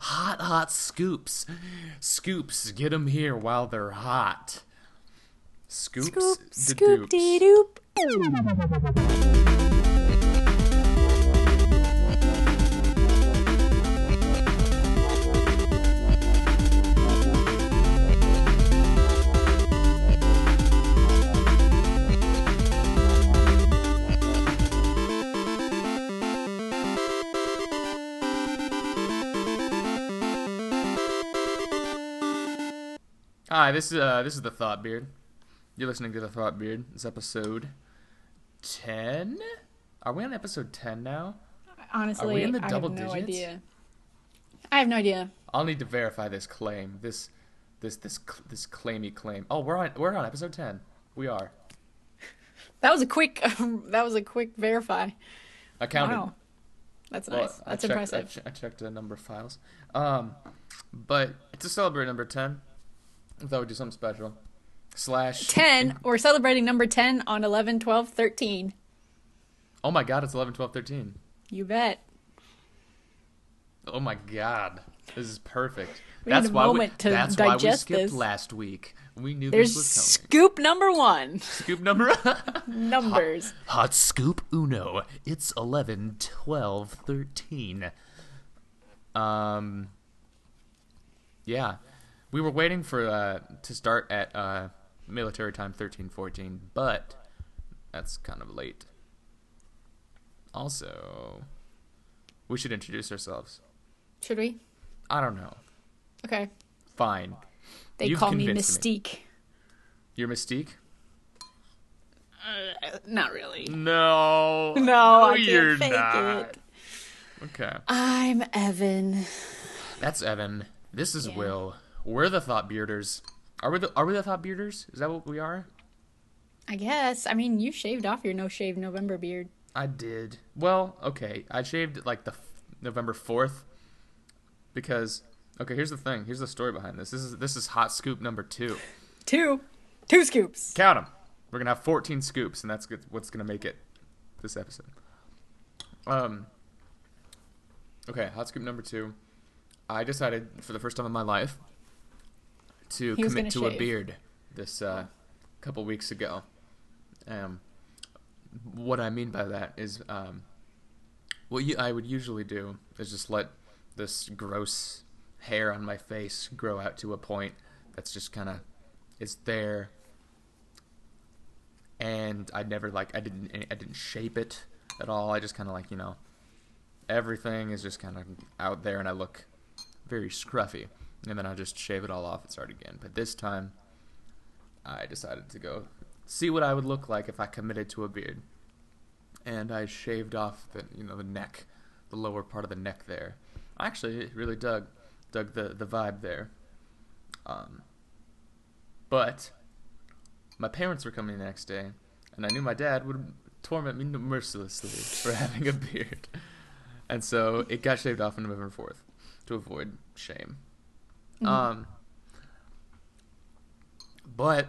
hot, hot scoops. Scoops, get them here while they're hot. Scoops, Scoop, scoop, dee doop. Hi, this is uh, this is the Thought Beard. You're listening to the Thought Beard. It's episode ten. Are we on episode ten now? Honestly, Are we in the I have no digits? idea. I have no idea. I'll need to verify this claim. This, this, this, this claimy claim. Oh, we're on we're on episode ten. We are. That was a quick. that was a quick verify. I counted. Wow, that's Well, nice. I That's checked, impressive. I, che- I checked the number of files. Um, but to celebrate number ten, I thought we'd do something special. Slash 10 we're celebrating number 10 on 11 12 13 Oh my God! It's 11, 12, 13. you bet Oh my God! This is perfect. We a why we, that's why we skipped this. last week. We knew there's this was coming. scoop number one Scoop number. numbers Hot scoop uno. It's 11, 12, 13. Um, yeah. We were waiting for uh, to start at uh, military time 13, 14, but that's kind of late. Also, we should introduce ourselves. should we I don't know. okay Fine. they You've call me convinced me. mystique You're Mystique? uh, not really No. no I you're not. It. Okay. I'm evan That's Evan. This is Yeah. Will. We're the Thought Bearders. Are we the Are we the Thought Bearders? Is that what we are? i guess i mean you shaved off your no shave november beard I did. Well, okay. I shaved like the f- November fourth because okay. Here's the thing. Here's the story behind this. This is this is hot scoop number two. two two scoops Count them. We're gonna have 14 scoops, and that's what's gonna make it this episode. Um. Okay, hot scoop number two. I decided for the first time in my life to He commit to gonna a beard this uh, couple weeks ago. Um, what I mean by that is, um, what you, I would usually do is just let this gross hair on my face grow out to a point that's just kind of is there and I never like I didn't I didn't shape it at all. I just kind of like you know everything is just kind of out there, and I look very scruffy. And then I'll just shave it all off and start again. But this time, I decided to go see what I would look like if I committed to a beard, and I shaved off the you know the neck, the lower part of the neck there. I actually really dug dug the the vibe there. Um, but my parents were coming the next day, and I knew my dad would torment me mercilessly for having a beard. And so it got shaved off on November 4th to avoid shame. Um, but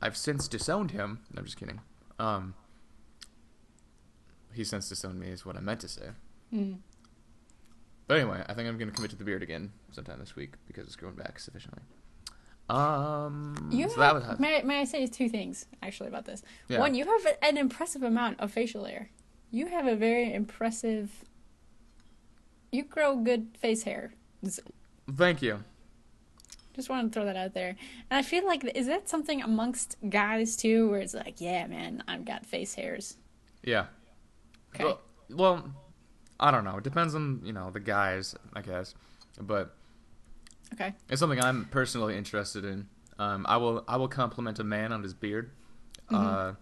I've since disowned him. I'm just kidding. Um, he since disowned me, is what I meant to say. Mm. But anyway, I think I'm going to commit to the beard again sometime this week because it's growing back sufficiently. Um, You so have, may, I- may I say two things actually about this? Yeah. One, you have an impressive amount of facial hair. You have a very impressive. You grow good face hair. Thank you. Just want to throw that out there. And I feel like is that something amongst guys too, where it's like, yeah, man, I've got face hairs. Yeah. Okay. Well, well, I don't know. It depends on you know the guys, I guess. But Okay. it's something I'm personally interested in. Um, I will I will compliment a man on his beard, uh,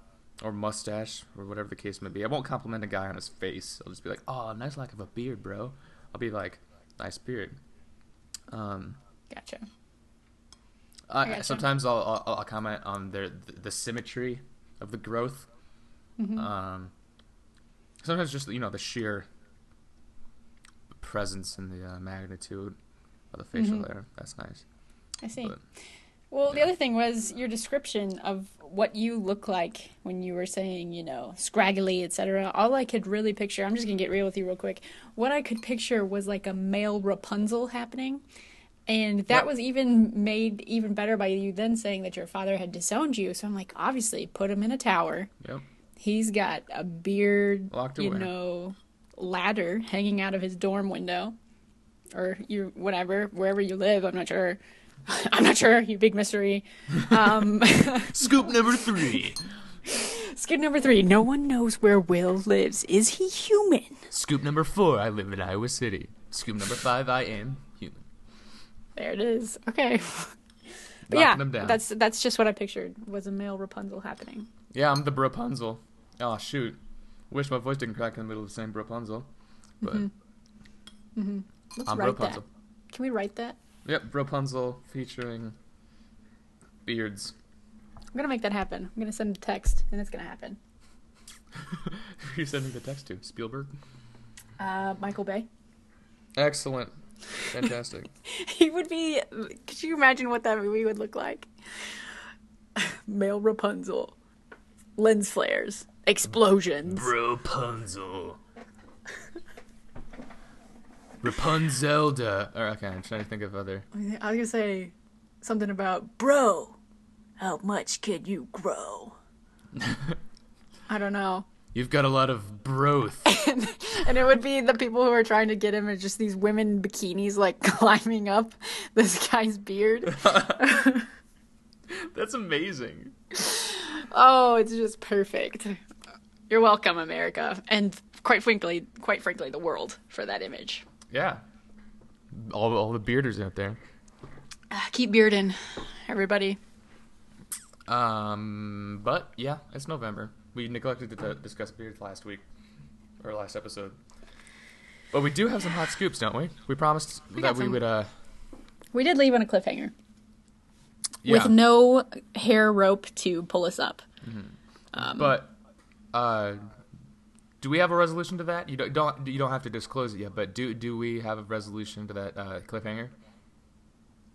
or mustache, or whatever the case may be. I won't compliment a guy on his face. I'll just be like, "Oh, nice lack of a beard, bro." I'll be like, "Nice beard." Um, Gotcha. Sometimes I'll, I'll I'll comment on their the, the symmetry of the growth. Mm-hmm. Um, sometimes just you know the sheer presence and the uh, magnitude of the facial Mhm. hair. That's nice. I see. But Well, the other thing was your description of what you look like when you were saying, you know, scraggly, etc. All I could really picture, I'm just going to get real with you real quick. What I could picture was like a male Rapunzel happening. And that was even made even better by you then saying that your father had disowned you. So I'm like, obviously, put him in a tower. Yep. He's got a beard, Locked you away. know, ladder hanging out of his dorm window, or you whatever, wherever you live. I'm not sure. I'm not sure. You big mystery. Um, Scoop number three. scoop number three. No one knows where Will lives. Is he human? Scoop number four. I live in Iowa City. Scoop number five. I am. There it is. Okay. Yeah, them down. that's that's just what I pictured was a male Rapunzel happening. Yeah, I'm the Rapunzel. Oh shoot. Wish my voice didn't crack in the middle of the same Rapunzel. But Mm-hmm. Let's I'm write Rapunzel. that. Can we write that? Yep, Rapunzel featuring beards. I'm gonna make that happen. I'm gonna send a text, and it's gonna happen. Who are you sending the text to? Spielberg? Uh, Michael Bay. Excellent. Fantastic. He would be. Could you imagine what that movie would look like? Male Rapunzel, lens flares, explosions. Rapunzel. Rapunzelda. Or, okay, I'm trying to think of other. I was gonna say something about bro. How much can you grow? I don't know. You've got a lot of broth. And, and it would be the people who are trying to get him are just these women bikinis like climbing up this guy's beard. That's amazing. Oh, it's just perfect. You're welcome, America, and quite frankly, quite frankly, the world for that image. Yeah. All, all the bearders out there. Ah, Keep bearding, everybody. Um, but yeah, it's November. We neglected to t- discuss beards last week, or last episode. But we do have some hot scoops, don't we? We promised We that we some. would. uh We did leave on a cliffhanger Yeah, with no hair rope to pull us up. Um, but uh, do we have a resolution to that? You don't, don't you don't have to disclose it yet, but do do we have a resolution to that uh, cliffhanger?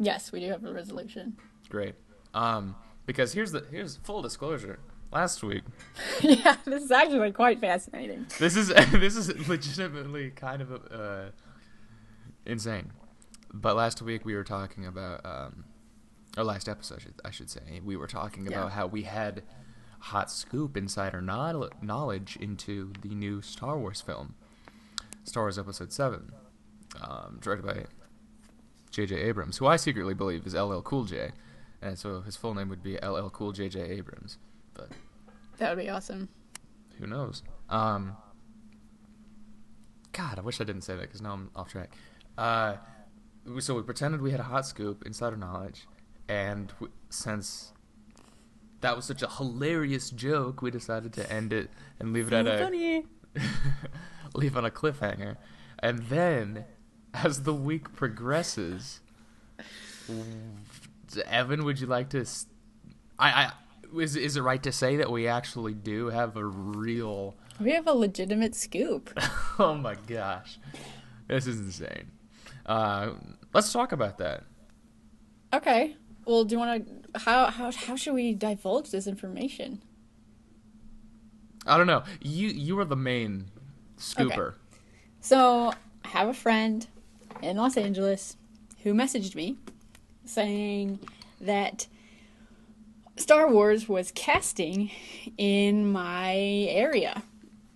yes, we do have a resolution. Great. Um, because here's the here's full disclosure. Last week, yeah, this is actually quite fascinating. this is this is legitimately kind of uh, insane. But last week we were talking about, um, or last episode I should, I should say, we were talking about how we had hot scoop insider knowl- knowledge into the new Star Wars film, Star Wars Episode Seven, um, directed by J.J. Abrams, who I secretly believe is LL Cool J, and so his full name would be LL Cool J.J. Abrams, but That would be awesome. who knows? Um, God, I wish I didn't say that because now I'm off track. Uh, so we pretended we had a hot scoop, insider knowledge, and w- since that was such a hilarious joke, we decided to end it and leave it at a funny. leave on a cliffhanger. And then, as the week progresses, Evan, would you like to? s- I, I is is it right to say that we actually do have a real? We have a legitimate scoop. oh my gosh, this is insane. Uh, let's talk about that. Okay. Well, do you want to? How how how should we divulge this information? I don't know. You you are the main scooper. Okay. So I have a friend in Los Angeles who messaged me saying that Star Wars was casting in my area,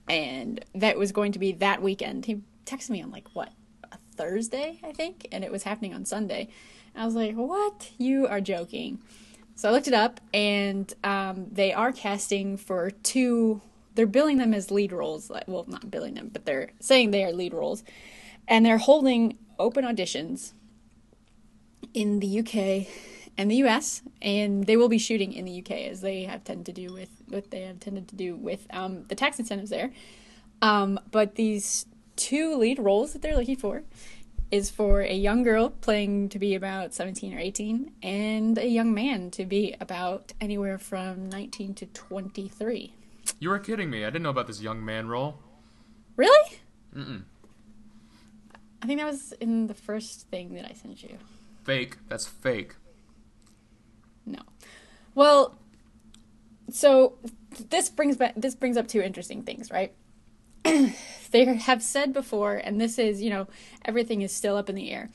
and that was going to be that weekend. He texted me on like what a Thursday, I think, and it was happening on Sunday. I was like, "What? You are joking?" So I looked it up, and um, they are casting for two. They're billing them as lead roles. Like, well, not billing them, but they're saying they are lead roles, and they're holding open auditions in the UK and the US, and they will be shooting in the UK as they have tended to do with what they have tended to do with um, the tax incentives there. Um, but these two lead roles that they're looking for is for a young girl playing to be about 17 or 18 and a young man to be about anywhere from 19 to 23. You were kidding me. I didn't know about this young man role. Really? Mm-mm. I think that was in the first thing that I sent you. Fake. That's fake. No. Well, so this brings back this brings up two interesting things, right? they have said before, and this is you know everything is still up in the air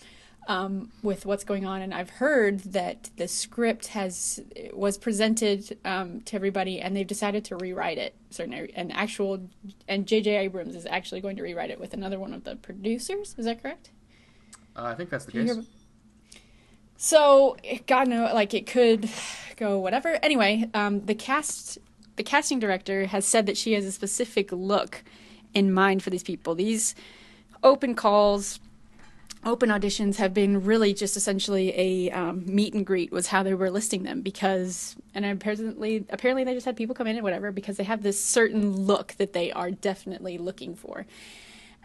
um, with what's going on, and I've heard that the script has was presented um, to everybody, and they've decided to rewrite it. Certain an actual and J.J. Abrams is actually going to rewrite it with another one of the producers. Is that correct? Uh, I think that's the case. So God know, like it could go whatever. Anyway, um, the cast, the casting director has said that she has a specific look in mind for these people. These open calls, open auditions have been really just essentially a um, meet and greet was how they were listing them because, and apparently, apparently they just had people come in and whatever because they have this certain look that they are definitely looking for.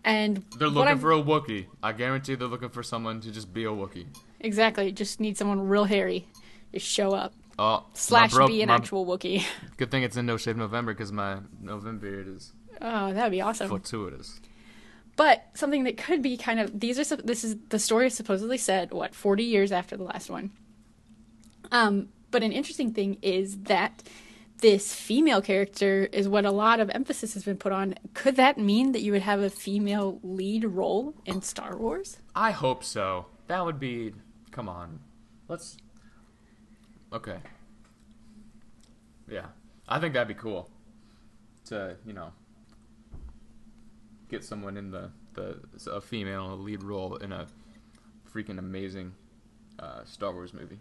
And They're looking for a Wookiee. I guarantee they're looking for someone to just be a Wookiee. Exactly. Just need someone real hairy. Just show up. Oh, Slash bro- be an my- actual Wookiee. Good thing it's in No Shave November because my November beard is Oh, that would be awesome. fortuitous. But something that could be kind of these are this is the story is supposedly said what 40 years after the last one. Um, but an interesting thing is that this female character is what a lot of emphasis has been put on. Could that mean that you would have a female lead role in Star Wars? I hope so. That would be. Come on. Let's. Okay. Yeah. I think that'd be cool. To, you know. Get someone in the. the a female lead role in a freaking amazing uh, Star Wars movie.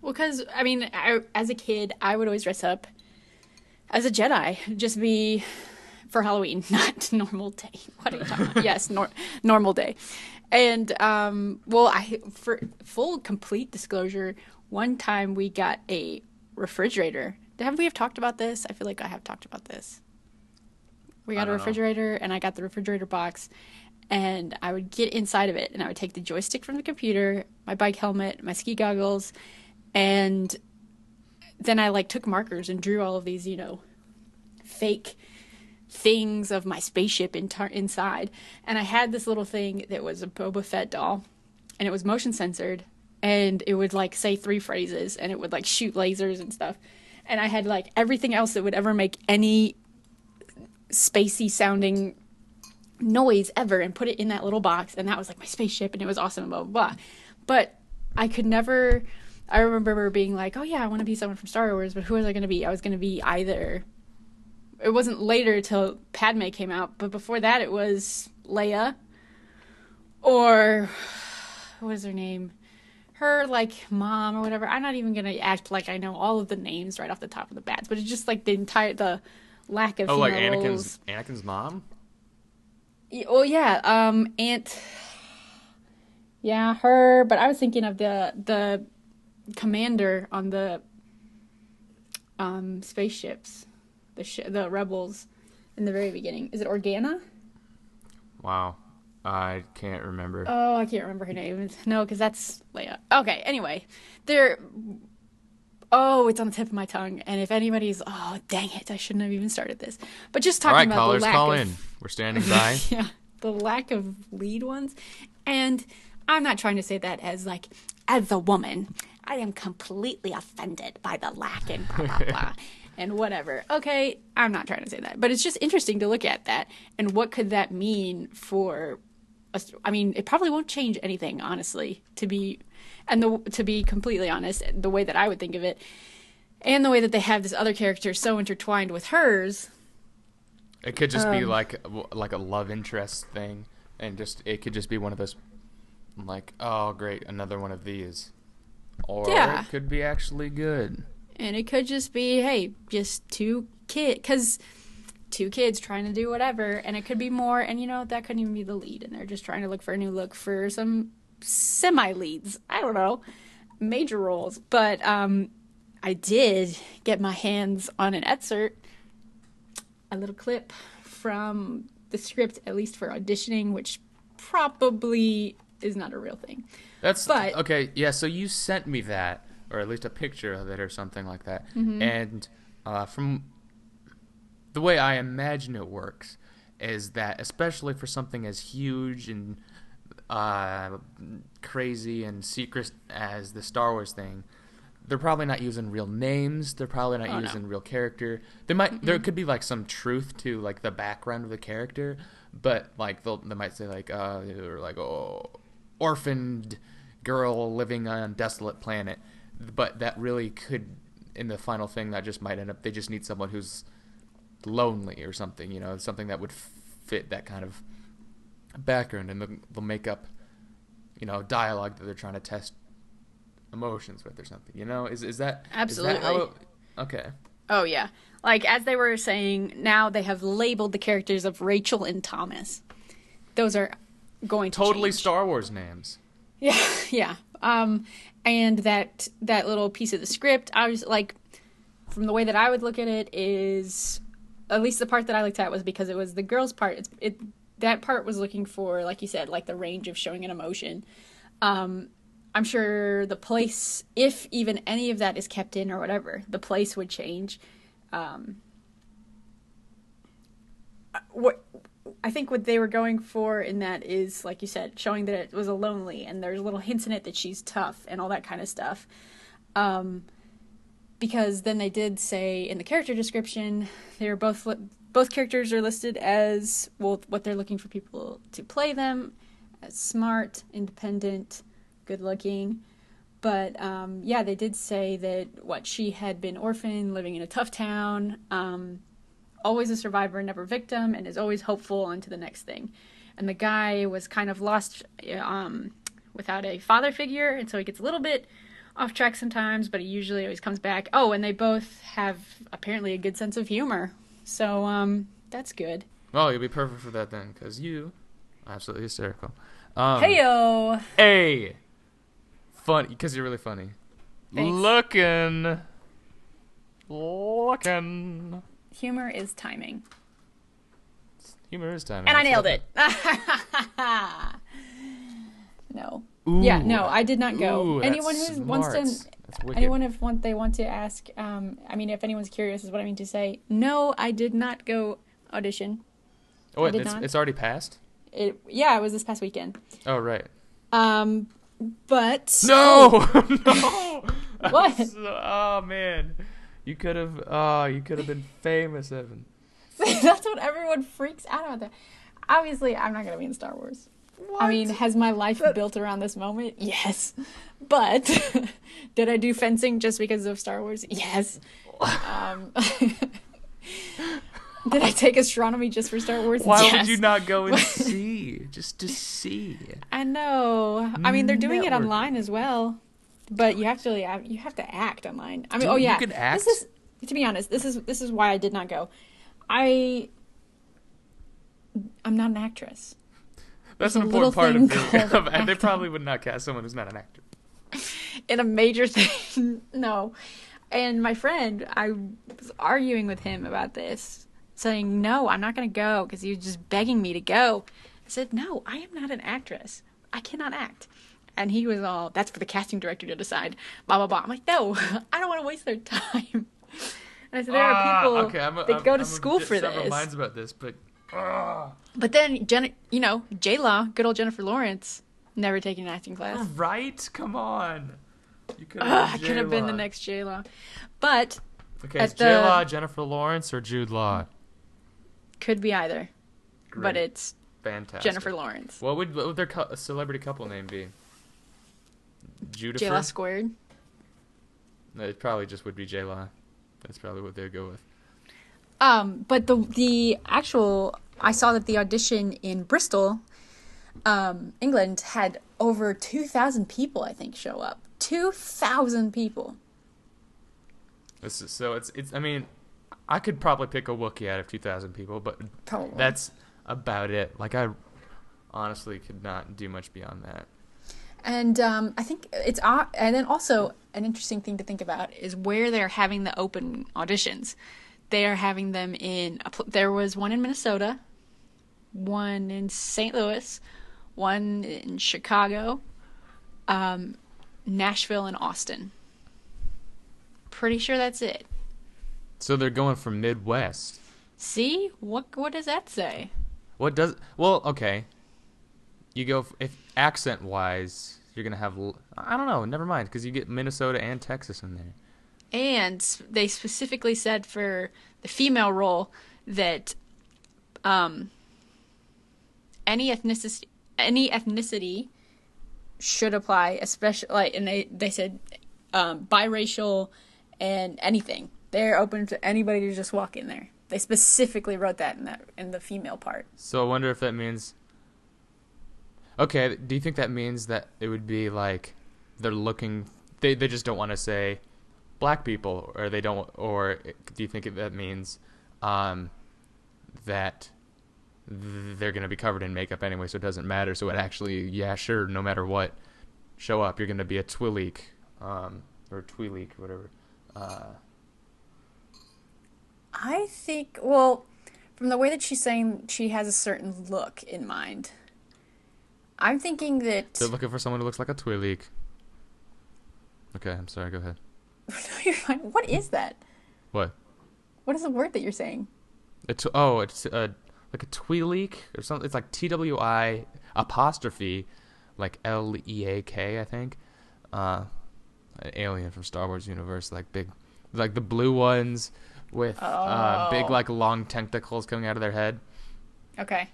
Well, because I mean, I, as a kid, I would always dress up as a Jedi, just be for Halloween, not normal day. What are you talking about? yes, nor- normal day. And um, well, I for full complete disclosure, one time we got a refrigerator. Have we have talked about this? I feel like I have talked about this. We got a don't know. refrigerator, and I got the refrigerator box, and I would get inside of it, and I would take the joystick from the computer, my bike helmet, my ski goggles, and then I like took markers and drew all of these, you know, fake things of my spaceship in tar- inside. And I had this little thing that was a Boba Fett doll, and it was motion censored, and it would like say three phrases, and it would like shoot lasers and stuff. And I had like everything else that would ever make any spacey sounding noise ever and put it in that little box and that was like my spaceship and it was awesome blah blah blah but i could never i remember being like oh yeah i want to be someone from star wars but who was i going to be i was going to be either it wasn't later till padme came out but before that it was leia or what was her name her like mom or whatever i'm not even going to act like i know all of the names right off the top of the bats but it's just like the entire the lack of Oh, like female roles. Anakin's Anakin's mom? Oh yeah, um, Aunt. Yeah, her. But I was thinking of the the commander on the um spaceships, the sh- the rebels in the very beginning. Is it Organa? Wow. I can't remember. Oh, I can't remember her name. No, because that's Leia. Okay. Anyway, they're. Oh, it's on the tip of my tongue. And if anybody's, oh, dang it, I shouldn't have even started this. But just talking right, about callers, the lack call of, in. We're standing by. yeah, the lack of lead ones. And I'm not trying to say that as like, as a woman, I am completely offended by the lack and blah, blah, blah, and whatever. Okay, I'm not trying to say that. But it's just interesting to look at that and what could that mean for us. I mean, it probably won't change anything, honestly, to be, and the, to be completely honest, the way that I would think of it. And the way that they have this other character so intertwined with hers, It could just Um, be like like a love interest thing, and just it could just be one of those, like oh great, another one of these, or Yeah. it could be actually good. And it could just be hey just two kids, because two kids trying to do whatever. And it could be more and you know that couldn't even be the lead. And they're just trying to look for a new look for some semi leads i don't know. Major roles. But um i did get my hands on an excerpt a little clip from the script at least for auditioning which probably is not a real thing. That's But- okay. Yeah, so you sent me that, or at least a picture of it, or something like that. Mm-hmm. And uh, from the way I imagine it works, is that especially for something as huge and uh, crazy and secret as the Star Wars thing, they're probably not using real names. They're probably not Oh, no. using real character. They might there could be like some truth to like the background of the character, but like they'll they might say like uh or like oh orphaned girl living on a desolate planet, but that really could in the final thing that just might end up they just need someone who's lonely or something, you know, something that would fit that kind of background and they'll, they'll make up you know dialogue that they're trying to test emotions with or something you know is is that is that Absolutely. it- okay Oh yeah. Like as they were saying, now they have labeled the characters of Rachel and Thomas. Those are going to totally change. star wars names Yeah, yeah. Um, and that that little piece of the script, I was like, from the way that I would look at it is, at least the part that I looked at was because it was the girl's part. It's it that part was looking for, like you said, like the range of showing an emotion. Um, I'm sure the place, if even any of that is kept in or whatever, the place would change. Um, what I think what they were going for in that is, like you said, showing that it was a lonely, and there's little hints in it that she's tough and all that kind of stuff. Um, because then they did say in the character description, they're both li- both characters are listed as well what they're looking for people to play them as smart, independent, good looking. But um, yeah, they did say that what she had been orphaned, living in a tough town, um, always a survivor, never victim, and is always hopeful on to the next thing. And the guy was kind of lost um, without a father figure, and so he gets a little bit off track sometimes, but he usually always comes back. Oh, and they both have apparently a good sense of humor, so um, that's good. well you'll be perfect for that then because you absolutely hysterical um Heyo, hey funny because you're really funny Thanks. looking looking humor is timing, humor is timing. and I nailed it. no. Yeah, no, I did not go. Ooh, anyone that's who wants to, anyone if want they want to ask, um, I mean, if anyone's curious, is what I mean to say. No, I did not go audition. oh wait it's, it's already passed It, yeah, it was this past weekend. oh right Um, but no no What? Oh man you could have oh you could have been famous evan that's what everyone freaks out about. That obviously, I'm not gonna be in Star Wars. I mean, has my life built around this moment? Yes. But did I do fencing just because of Star Wars? Yes. Um, did I take astronomy just for Star Wars? Why yes. would you not go and see? Just to see. I know. I mean, they're doing it online as well, but you have to you have to act online. I mean, Dude, oh you yeah, can act? This is to be honest. This is this is why I did not go. I I'm not an actress. That's There's an important part of, being, of they probably would not cast someone who's not an actor. in a major thing. no. And my friend, I was arguing with him about this, saying, No, I'm not going to go because he was just begging me to go. I said, No, I am not an actress. I cannot act. And he was all, That's for the casting director to decide. Blah, blah, blah. I'm like, No, I don't want to waste their time. And I said, There Ah, are people okay, I'm, that I'm- go to I'm school of for several this. minds about this, but ah. But then, Jen- you know, J Law, good old Jennifer Lawrence, never taken an acting class. right? Come on. You could Ugh, I could have been the next J Law. But Okay, is J Law the- Jennifer Lawrence or Jude Law? could be either. But Great. it's fantastic. Jennifer Lawrence. What would what would their cou- celebrity couple name be? J Law squared. No, it probably just would be J Law. That's probably what they'd go with. Um, but the the actual I saw that the audition in Bristol, um, England had over two thousand people I think show up. Two thousand people. This is, so it's it's. I mean, I could probably pick a Wookiee out of two thousand people, but Probably. that's about it. Like I honestly could not do much beyond that. And um, I think it's uh, and then also an interesting thing to think about is where they're having the open auditions. They are having them in. Pl- there was one in Minnesota, one in St. Louis, one in Chicago, um, Nashville, and Austin. Pretty sure that's it. So they're going from Midwest. See what? What does that say? What does? Well, okay. You go if accent wise, you're gonna have. I don't know. Never mind, because you get Minnesota and Texas in there. And they specifically said for the female role that um, any ethnicity any ethnicity should apply, especially like, and they they said um, biracial and anything. They're open to anybody to just walk in there. They specifically wrote that in that in the female part. So I wonder if that means. Okay, do you think that means that it would be like they're looking? They they just don't want to say black people, or they don't, or do you think that means um, that they're going to be covered in makeup anyway, so it doesn't matter. So it actually, yeah, sure, no matter what, show up. You're going to be a Twi'lek, um, or Twi'lek, or whatever. Uh, I think, well, from the way that she's saying she has a certain look in mind, I'm thinking that. they're looking for someone who looks like a Twi'lek. Okay, I'm sorry. Go ahead. no, You're fine. what is that? What? What is the word that you're saying? A tw- oh, it's uh, like a Twi'lek or something. It's like T W I apostrophe, like L E A K, I think. Uh, an alien from Star Wars universe, like big, like the blue ones with uh, big Oh. like long tentacles coming out of their head. Okay.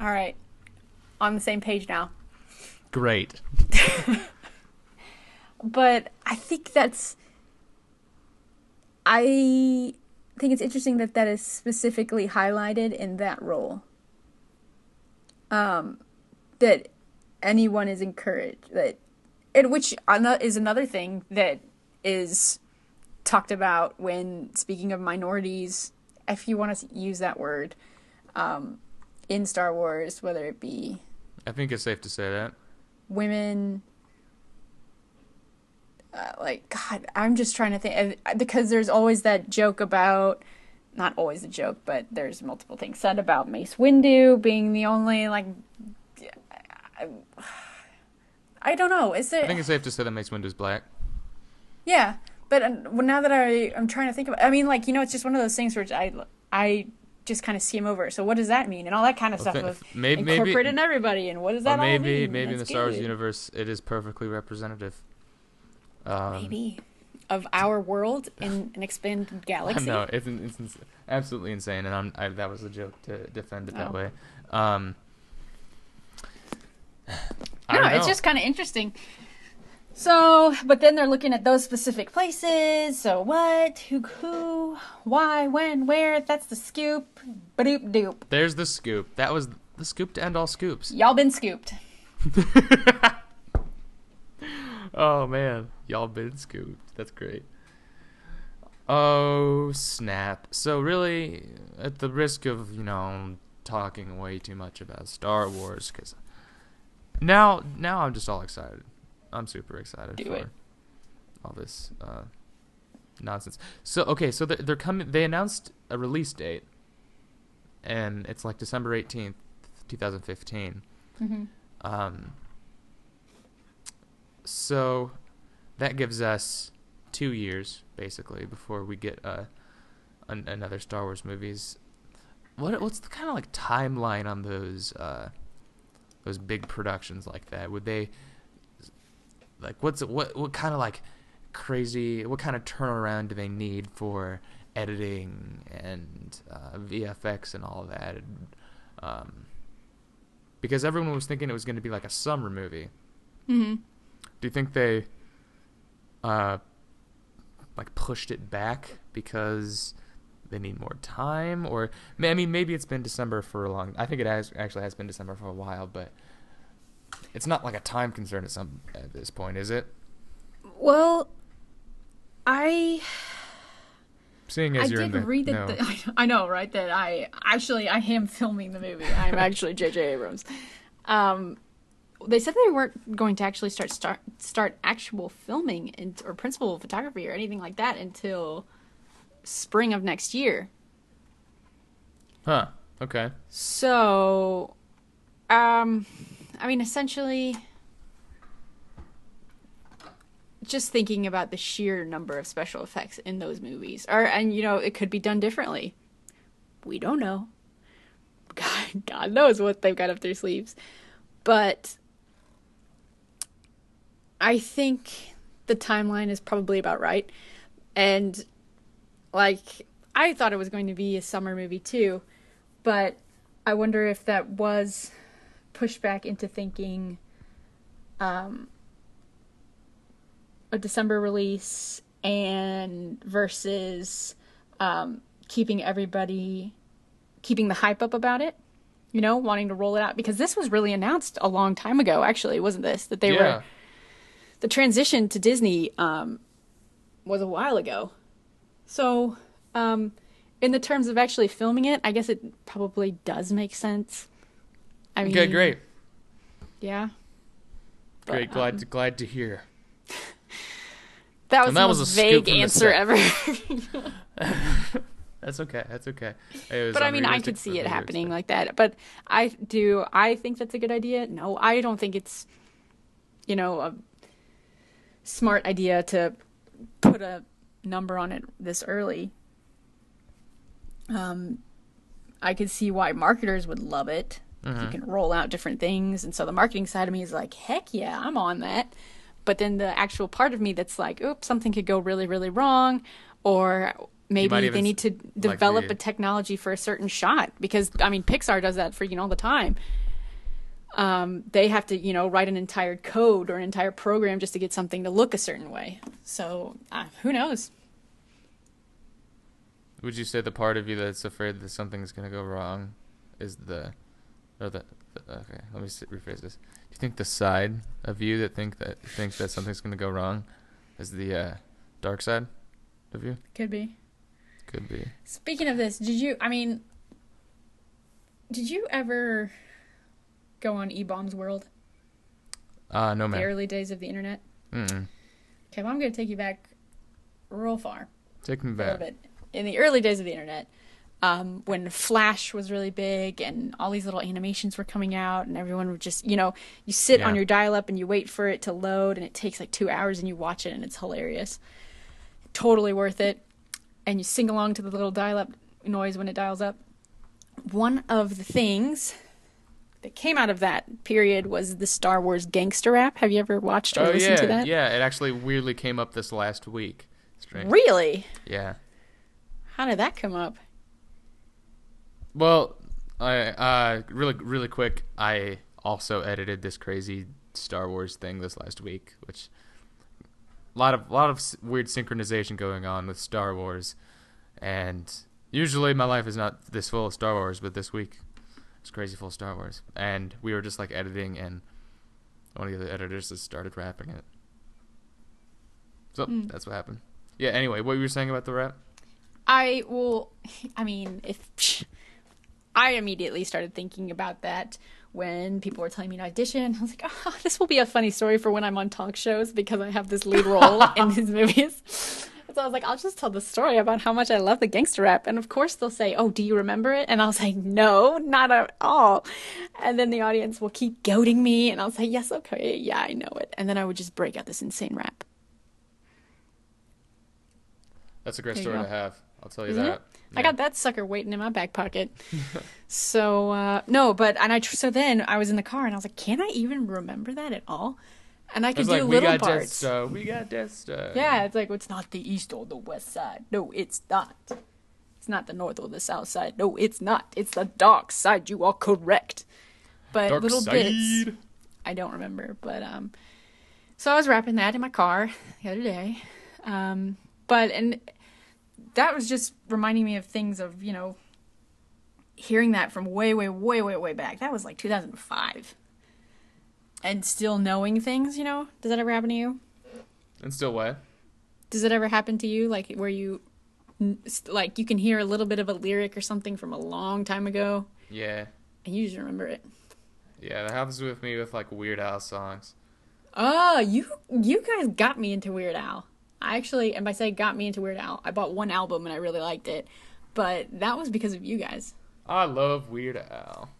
All right. On the same page now. Great. But I think that's. I think it's interesting that that is specifically highlighted in that role. Um, that anyone is encouraged that, and which is another thing that is talked about when speaking of minorities, if you want to use that word, um, in Star Wars, whether it be I think it's safe to say that. women uh, like god i'm just trying to think uh, because there's always that joke about not always a joke but there's multiple things said about mace windu being the only like i, I don't know is it I think it's safe to say that Mace Windu's black. yeah but uh, now that i i'm trying to think about i mean like you know it's just one of those things where i i just kind of skim over so what does that mean and all that kind of stuff of maybe- maybe- incorporating everybody and what does that maybe mean maybe in the Star Wars universe it is perfectly representative. Um, maybe of our world in an expanded galaxy. No, it's, it's absolutely insane, and I'm, I, that was a joke to defend it that Oh. way. Um, I no, it's just kind of interesting. So, but then they're looking at those specific places. So, what, who, who, why, when, where? That's the scoop. Badoop doop. there's the scoop. That was the scoop to end all scoops. Y'all been scooped. Oh man, y'all been scooped. That's great. Oh snap! So really, at the risk of you know talking way too much about Star Wars, because now now I'm just all excited. I'm super excited Do for it. all this uh, nonsense. So okay, so they're, they're coming. They announced a release date, and it's like December eighteenth, two thousand fifteen. Mm-hmm. Um, so that gives us two years basically before we get uh, an, another Star Wars movies. What what's the kind of like timeline on those uh, those big productions like that? Would they like what's what what kind of like crazy what kind of turnaround do they need for editing and uh, VFX and all that? Um, because everyone was thinking it was going to be like a summer movie. Mm-hmm. Do you think they uh like pushed it back because they need more time or I mean maybe it's been December for a long I think it has actually has been December for a while but it's not like a time concern at some at this point is it Well, I seeing I as you're in the read that. no. The, I know, right? That I actually I am filming the movie. I'm actually J.J. Abrams. Um, they said they weren't going to actually start start start actual filming and, or principal photography or anything like that until spring of next year. huh okay So, um, I mean, essentially, just thinking about the sheer number of special effects in those movies, or and you know, it could be done differently. We don't know. God, God knows what they've got up their sleeves, but I think the timeline is probably about right. And like I thought it was going to be a summer movie too, but I wonder if that was pushed back into thinking um a December release and versus um keeping everybody keeping the hype up about it you know wanting to roll it out because this was really announced a long time ago actually wasn't this that they yeah. were the transition to Disney um, was a while ago. So, um, in the terms of actually filming it, I guess it probably does make sense. I mean, Okay, great. Yeah. But, Great. Glad um, to, glad to hear. that was And the that was most a vague answer ever. That's okay. That's okay. But I mean, I could see it happening like that. But I do. I think that's a good idea. No, I don't think it's, you know, a smart idea to put a number on it this early. Um, I could see why marketers would love it. If you can roll out different things, and so the marketing side of me is like, heck yeah, I'm on that. But then the actual part of me that's like, oops, something could go really, really wrong, or maybe they need to like develop the- a technology for a certain shot because I mean Pixar does that freaking all the time. Um, they have to, you know, write an entire code or an entire program just to get something to look a certain way. So uh, who knows? Would you say the part of you that's afraid that something's gonna go wrong is the, or the, the okay? Let me rephrase this. Do you think the side of you that think that thinks that something's gonna go wrong is the uh, dark side of you? Could be. Could be. Speaking of this, did you? I mean, did you ever go on eBaum's World? Uh no The early days of the internet. Mm-mm. Okay, well I'm going to take you back real far. Take me a little back. bit. In the early days of the internet, um, when Flash was really big and all these little animations were coming out, and everyone would just, you know, you sit on your dial up and you wait for it to load, and it takes like two hours, and you watch it, and it's hilarious. Totally worth it. And you sing along to the little dial up noise when it dials up. One of the things that came out of that period was the Star Wars gangster rap. Have you ever watched or Oh listened yeah, to that? yeah. It actually weirdly came up this last week. Strange. Really? Yeah. How did that come up? Well, I uh really really quick. I also edited this crazy Star Wars thing this last week, which a lot of a lot of weird synchronization going on with Star Wars, and usually my life is not this full of Star Wars, but this week it's crazy full of Star Wars, and we were just like editing, and one of the editors just started rapping it. So Hmm. that's what happened. Yeah. Anyway, what were you were saying about the rap? I will. I mean, if I immediately started thinking about that when people were telling me to audition, I was like, "Oh, this will be a funny story for when I'm on talk shows because I have this lead role in these movies." So I was like, "I'll just tell the story about how much I love the gangster rap," and of course they'll say, "Oh, do you remember it?" And I'll say, "No, not at all." And then the audience will keep goading me, and I'll say, "Yes, okay, yeah, I know it," and then I would just break out this insane rap. That's a great There story go. to have. I'll tell you Isn't that. it? I got that sucker waiting in my back pocket. so uh, no, but and I tr- so then I was in the car and I was like, can I even remember that at all? And I could do like we little got Death parts. Star. We got Star. Yeah, it's like it's not the east or the west side. No, it's not. It's not the north or the south side. No, it's not. It's the dark side. You are correct. But Dark little bits. I don't remember, but um, so I was rapping that in my car the other day, um, but and that was just reminding me of things of you know hearing that from way, way, way, way, way back. That was like 2005, and still knowing things. You know, does that ever happen to you? And still what? Does it ever happen to you, like where you like you can hear a little bit of a lyric or something from a long time ago, Yeah. and you just remember it? Yeah, that happens with me with like Weird Al songs. Oh, you you guys got me into Weird Al. I actually, and by saying got me into Weird Al, I bought one album and I really liked it, but that was because of you guys. I love Weird Al.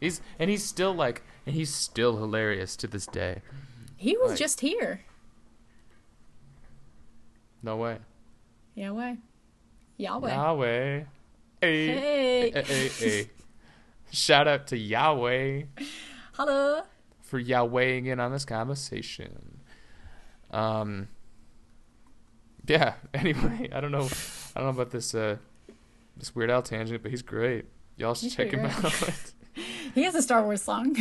He's and he's still like and he's still hilarious to this day. He was Right. just here. No way. Yahweh. Yahweh. Yahweh. Hey. Hey. Hey, hey, hey. Shout out to Yahweh Hello. for Yahwehing in on this conversation. Um. Yeah. Anyway, I don't know. I don't know about this uh this Weird Al tangent, but he's great. Y'all should He's check him out. He has a Star Wars song.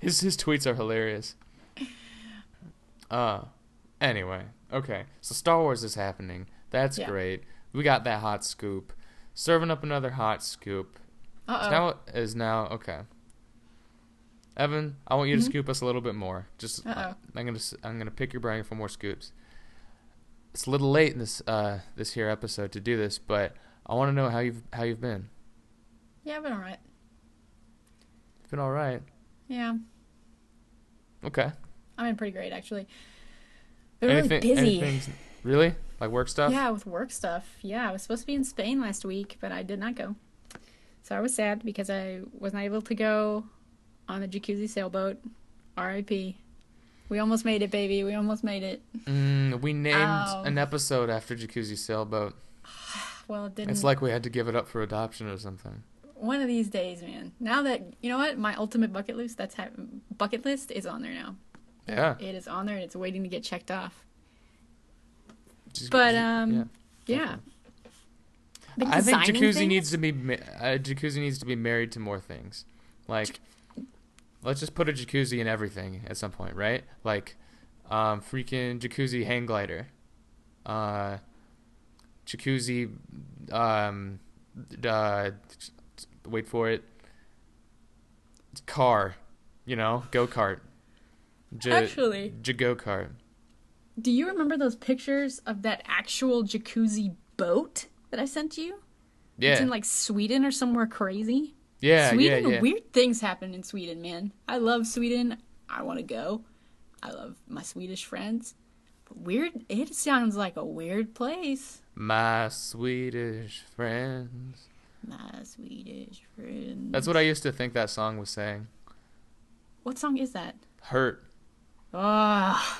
his his tweets are hilarious. Uh. Anyway, okay. So Star Wars is happening. That's Yeah. great. We got that hot scoop. Serving up another hot scoop. Uh now is now okay. Evan, I want you to Mhm. scoop us a little bit more. Just Uh-oh. I'm gonna I'm gonna pick your brain for more scoops. It's a little late in this uh this here episode to do this, but I want to know how you've how you've been. Yeah, I've been alright. You've been all right. Yeah, Okay. I've been pretty great actually. Been really Anything- busy. anything- really? Like work stuff? Yeah, with work stuff. Yeah, I was supposed to be in Spain last week, but I did not go. So I was sad because I was not able to go on the jacuzzi sailboat. R.I.P. We almost made it, baby. We almost made it. Mm, we named Ow. an episode after Jacuzzi Sailboat. Well, it didn't. It's like we had to give it up for adoption or something. one of these days, man. Now that you know what, my ultimate bucket list that's ha- bucket list is on there now. Yeah. It is on there and it's waiting to get checked off. Just- But um, yeah. yeah. I think jacuzzi things. needs to be uh, jacuzzi needs to be married to more things. Like, let's just put a jacuzzi in everything at some point, right? Like, um, freaking jacuzzi hang glider, uh, jacuzzi, um, uh, wait for it, car, you know, go kart. J- Actually. j- go kart. Do you remember those pictures of that actual jacuzzi boat that I sent you? Yeah, it's in like Sweden or somewhere crazy. Yeah, Sweden, yeah, yeah. weird things happen in Sweden, man. I love Sweden. I want to go. I love my Swedish friends. But weird, it sounds like a weird place. My Swedish friends. My Swedish friends. That's what I used to think that song was saying. What song is that? Hurt. Oh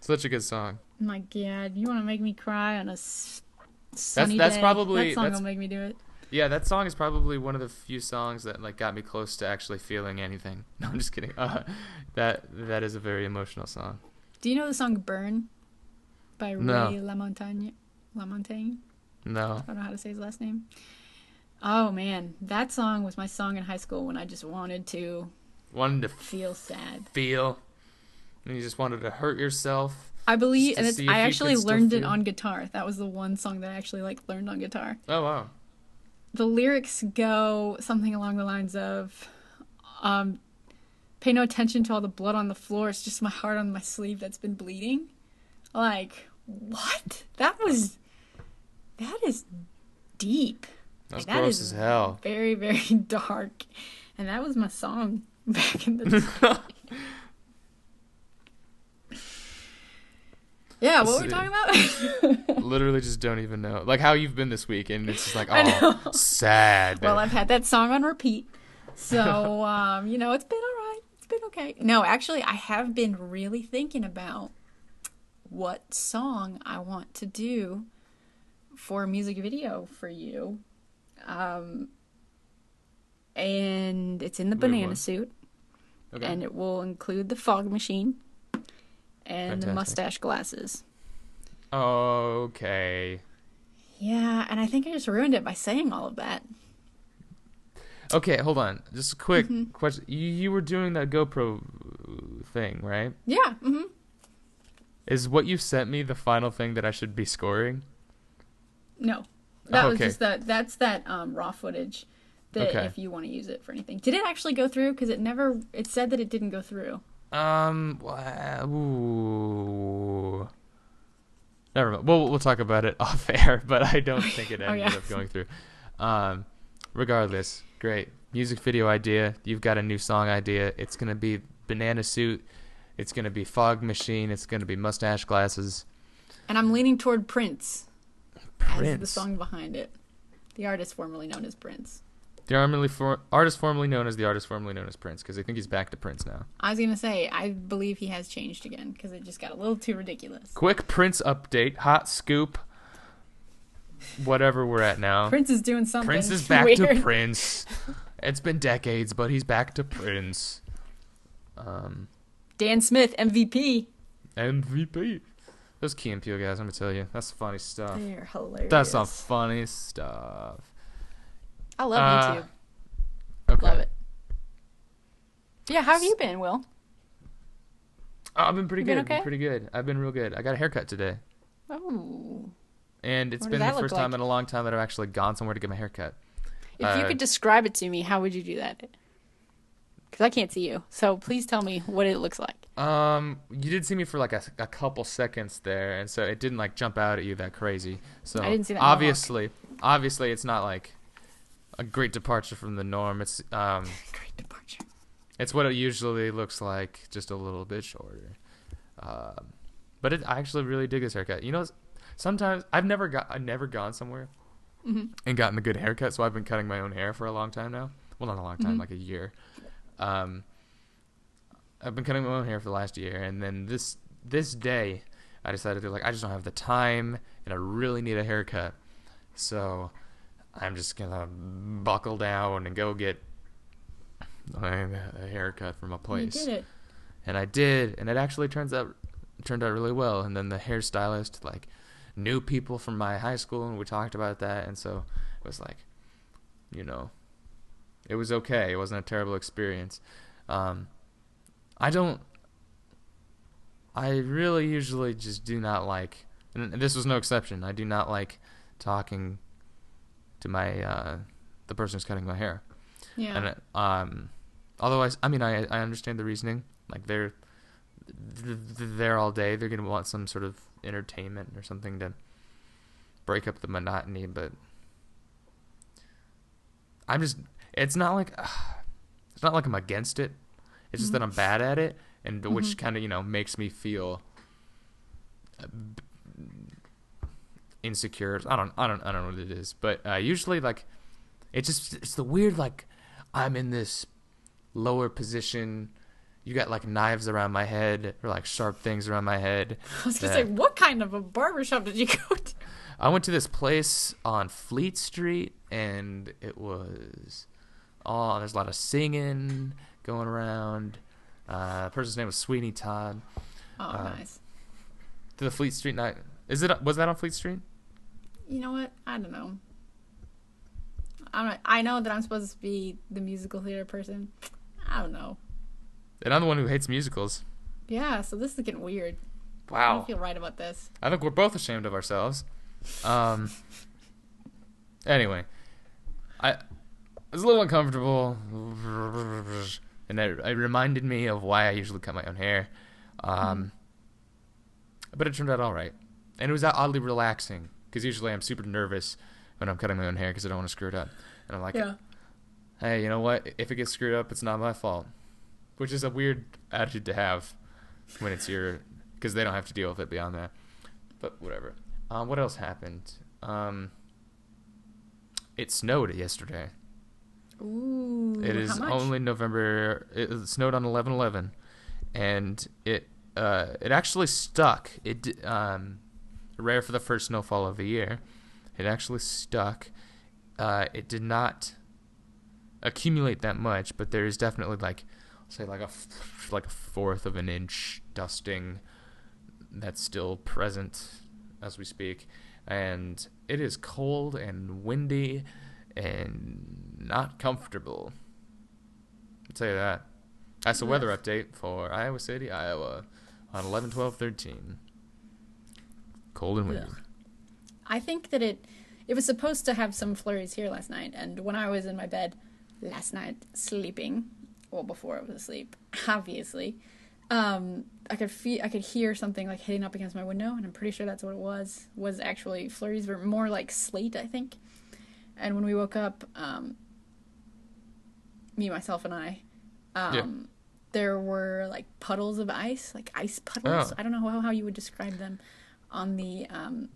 Such a good song. my god! You want to make me cry on a sunny that's day? probably- that song that's- will make me do it. Yeah, that song is probably one of the few songs that like got me close to actually feeling anything. No, I'm just kidding. Uh, that that is a very emotional song. Do you know the song "Burn" by No. Ray LaMontagne? LaMontagne. No. I don't know how to say his last name. Oh man, that song was my song in high school when I just wanted to Wanted to feel sad. feel, and you just wanted to hurt yourself. I believe, and it's, I actually learned it on guitar. That was the one song that I actually like learned on guitar. Oh wow. The lyrics go something along the lines of, um, "Pay no attention to all the blood on the floor. It's just my heart on my sleeve that's been bleeding." Like what? That was, that is deep. That's Like, that gross is as hell. Very very dark, and that was my song back in the Yeah, what were we talking about? Literally, just don't even know. Like how you've been this week, and it's just like, oh, sad. well, I've had that song on repeat. So, um, you know, it's been all right. It's been okay. No, actually, I have been really thinking about what song I want to do for a music video for you. Um, and it's in the banana suit, okay. and it will include the fog machine and the Fantastic. mustache glasses. okay. Yeah, and I think I just ruined it by saying all of that. Okay, hold on. Just a quick Mm-hmm. question. You, you were doing that GoPro thing, right? Yeah, hmm Is what you sent me the final thing that I should be scoring? No, that was Okay. just that. That's that um, raw footage. That Okay. if you want to use it for anything, did it actually go through? Because it never. It said that it didn't go through. Um. Ooh. Never mind. We'll we'll talk about it off air, but I don't think it Oh, ended yeah. up going through. Um. Regardless, great music video idea. You've got a new song idea. It's gonna be banana suit. It's gonna be fog machine. It's gonna be mustache glasses. And I'm leaning toward Prince, Prince. as the song behind it. The artist formerly known as Prince. The armily for, artist formerly known as the artist formerly known as Prince, because I think he's back to Prince now. I was gonna say I believe he has changed again because it just got a little too ridiculous. Quick Prince update, hot scoop. Whatever we're at now. Prince is doing something. Prince is back weird. to Prince. It's been decades, but he's back to Prince. Um, Dan Smith MVP. MVP. Those Key and Peele guys, let me tell you, that's funny stuff. They're hilarious. That's some funny stuff. I love Uh, YouTube. Okay. Love it. Yeah, how have you been, Will? Oh, I've been pretty You good. been okay? Pretty good. I've been real good. I got a haircut today, Oh. and it's What been the first time like? in a long time that I've actually gone somewhere to get my haircut. If you Uh, could describe it to me, how would you do that? Because I can't see you. So please tell me what it looks like. Um, you did see me for like a, a couple seconds there, and so it didn't like jump out at you that crazy. So I didn't see that mohawk. obviously, obviously, it's not like a great departure from the norm. It's um, Great departure. it's what it usually looks like, just a little bit shorter. Um, but it, I actually really dig this haircut. You know, sometimes I've never got I've never gone somewhere hmm and gotten a good haircut, so I've been cutting my own hair for a long time now. Well, not a long time, Mhm. like a year. Um, I've been cutting my own hair for the last year, and then this this day, I decided to like I just don't have the time, and I really need a haircut, so I'm just gonna buckle down and go get a haircut from a place You did it. and I did, and it actually turns out turned out really well. And then the hairstylist like knew people from my high school, and we talked about that, and so it was like, you know, it was okay. It wasn't a terrible experience. Um, I don't. I really usually just do not like, and this was no exception. I do not like talking to my uh, the person who's cutting my hair. Yeah. And uh, um, although I, mean, I, I understand the reasoning. Like they're th- th- there all day. They're gonna want some sort of entertainment or something to break up the monotony. But I'm just. It's not like. it's not like I'm against it. It's just that I'm bad at it, and which Mhm. kind of you know makes me feel uh, insecure. I don't. I don't. I don't know what it is, but uh, usually like it's just it's the weird like I'm in this lower position. You got like knives around my head or like sharp things around my head. I was gonna that- say, what kind of a barbershop did you go to? I went to this place on Fleet Street and it was oh there's a lot of singing going around. Uh, the person's name was Sweeney Todd. Oh, Uh, nice. To the Fleet Street night. Is it was that on Fleet Street? You know what? I don't know. I'm not, I know that I'm supposed to be the musical theater person. I don't know. And I'm the one who hates musicals. Yeah, so this is getting weird. Wow. I don't feel right about this. I think we're both ashamed of ourselves. Um. Anyway, I was a little uncomfortable, and it, it reminded me of why I usually cut my own hair. Um, but it turned out all right, and it was oddly relaxing because usually I'm super nervous when I'm cutting my own hair because I don't want to screw it up, and I'm like, yeah. hey, you know what? If it gets screwed up, it's not my fault. Which is a weird attitude to have when it's your because they don't have to deal with it beyond that. But whatever. Um, what else happened? Um, it snowed yesterday. Ooh. it is only November. It snowed on eleven eleven, and it uh, it actually stuck. It um, rare for the first snowfall of the year. It actually stuck. Uh, it did not accumulate that much, but there is definitely like say like a f- like a fourth of an inch dusting that's still present as we speak, and it is cold and windy and not comfortable. I'll tell you that. That's the weather update for Iowa City, Iowa on 11 12 13. Cold and windy. Ugh. I think that it it was supposed to have some flurries here last night, and when I was in my bed last night sleeping, well before I was asleep, obviously, um, I could feel I could hear something like hitting up against my window, and I'm pretty sure that's what it was. Was actually flurries were more like slate, I think. And when we woke up, um, me, myself, and I, um, Yeah. there were like puddles of ice, like ice puddles. Oh. I don't know how, how you would describe them on the um,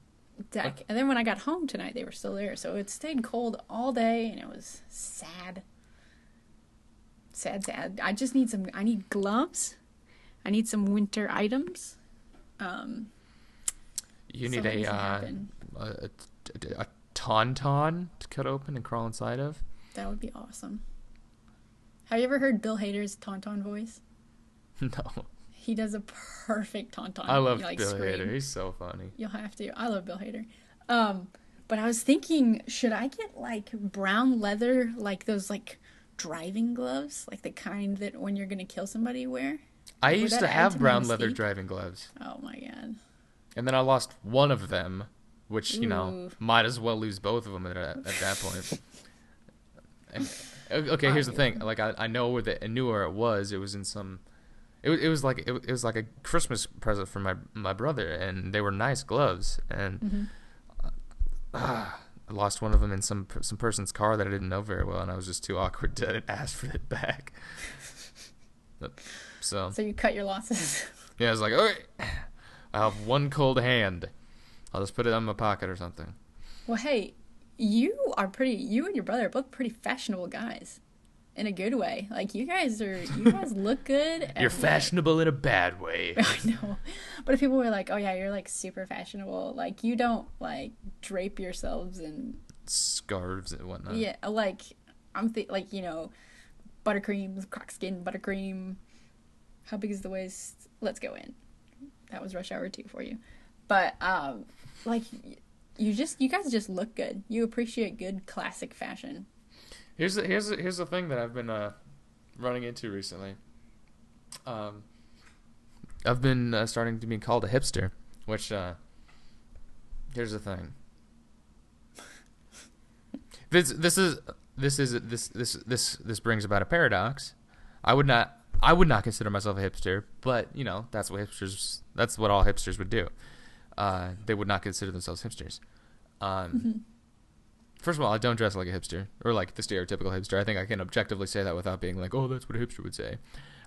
deck. And then when I got home tonight, they were still there. So it stayed cold all day, and it was sad. Sad, sad. I just need some. I need gloves. I need some winter items. Um, You need a, uh, a, a, a tauntaun to cut open and crawl inside of. That would be awesome. Have you ever heard Bill Hader's Tauntaun voice? No. He does a perfect tauntaun. I love like, Bill scream. Hader. He's so funny. You'll have to. I love Bill Hader. Um, but I was thinking, should I get like brown leather, like those like driving gloves, like the kind that when you're gonna kill somebody you wear? I Would used to have to brown leather driving gloves, Oh my god. and then I lost one of them, which you know might as well lose both of them at, at that point. And- okay, here's the thing. Like I, I know where the I knew where it was. It was in some. It, it was like it, it was like a Christmas present for my my brother, and they were nice gloves. And Mm-hmm. ah, I lost one of them in some some person's car that I didn't know very well, and I was just too awkward to ask for it back. So So you cut your losses. yeah, I was like, okay, I have one cold hand. I'll just put it in my pocket or something. well, hey, you are pretty. You and your brother are both pretty fashionable guys, in a good way. Like you guys are. You guys look good. You're fashionable in a bad way. I know. But if people were like, "Oh yeah, you're like super fashionable," like you don't like drape yourselves in Scarves and whatnot. yeah, like I'm th- like you know, buttercream, croc skin, buttercream. How big is the waist? Let's go in. That was rush hour two for you, but um, like you just you guys just look good. You appreciate good classic fashion. Here's the, here's the, here's the thing that I've been uh, running into recently. Um, I've been uh, starting to be called a hipster, which uh, here's the thing. This this is this is this this this this brings about a paradox. I would not I would not consider myself a hipster, but you know that's what hipsters that's what all hipsters would do. Uh, they would not consider themselves hipsters. Um, First of all, I don't dress like a hipster or like the stereotypical hipster. I think I can objectively say that without being like, "Oh, that's what a hipster would say."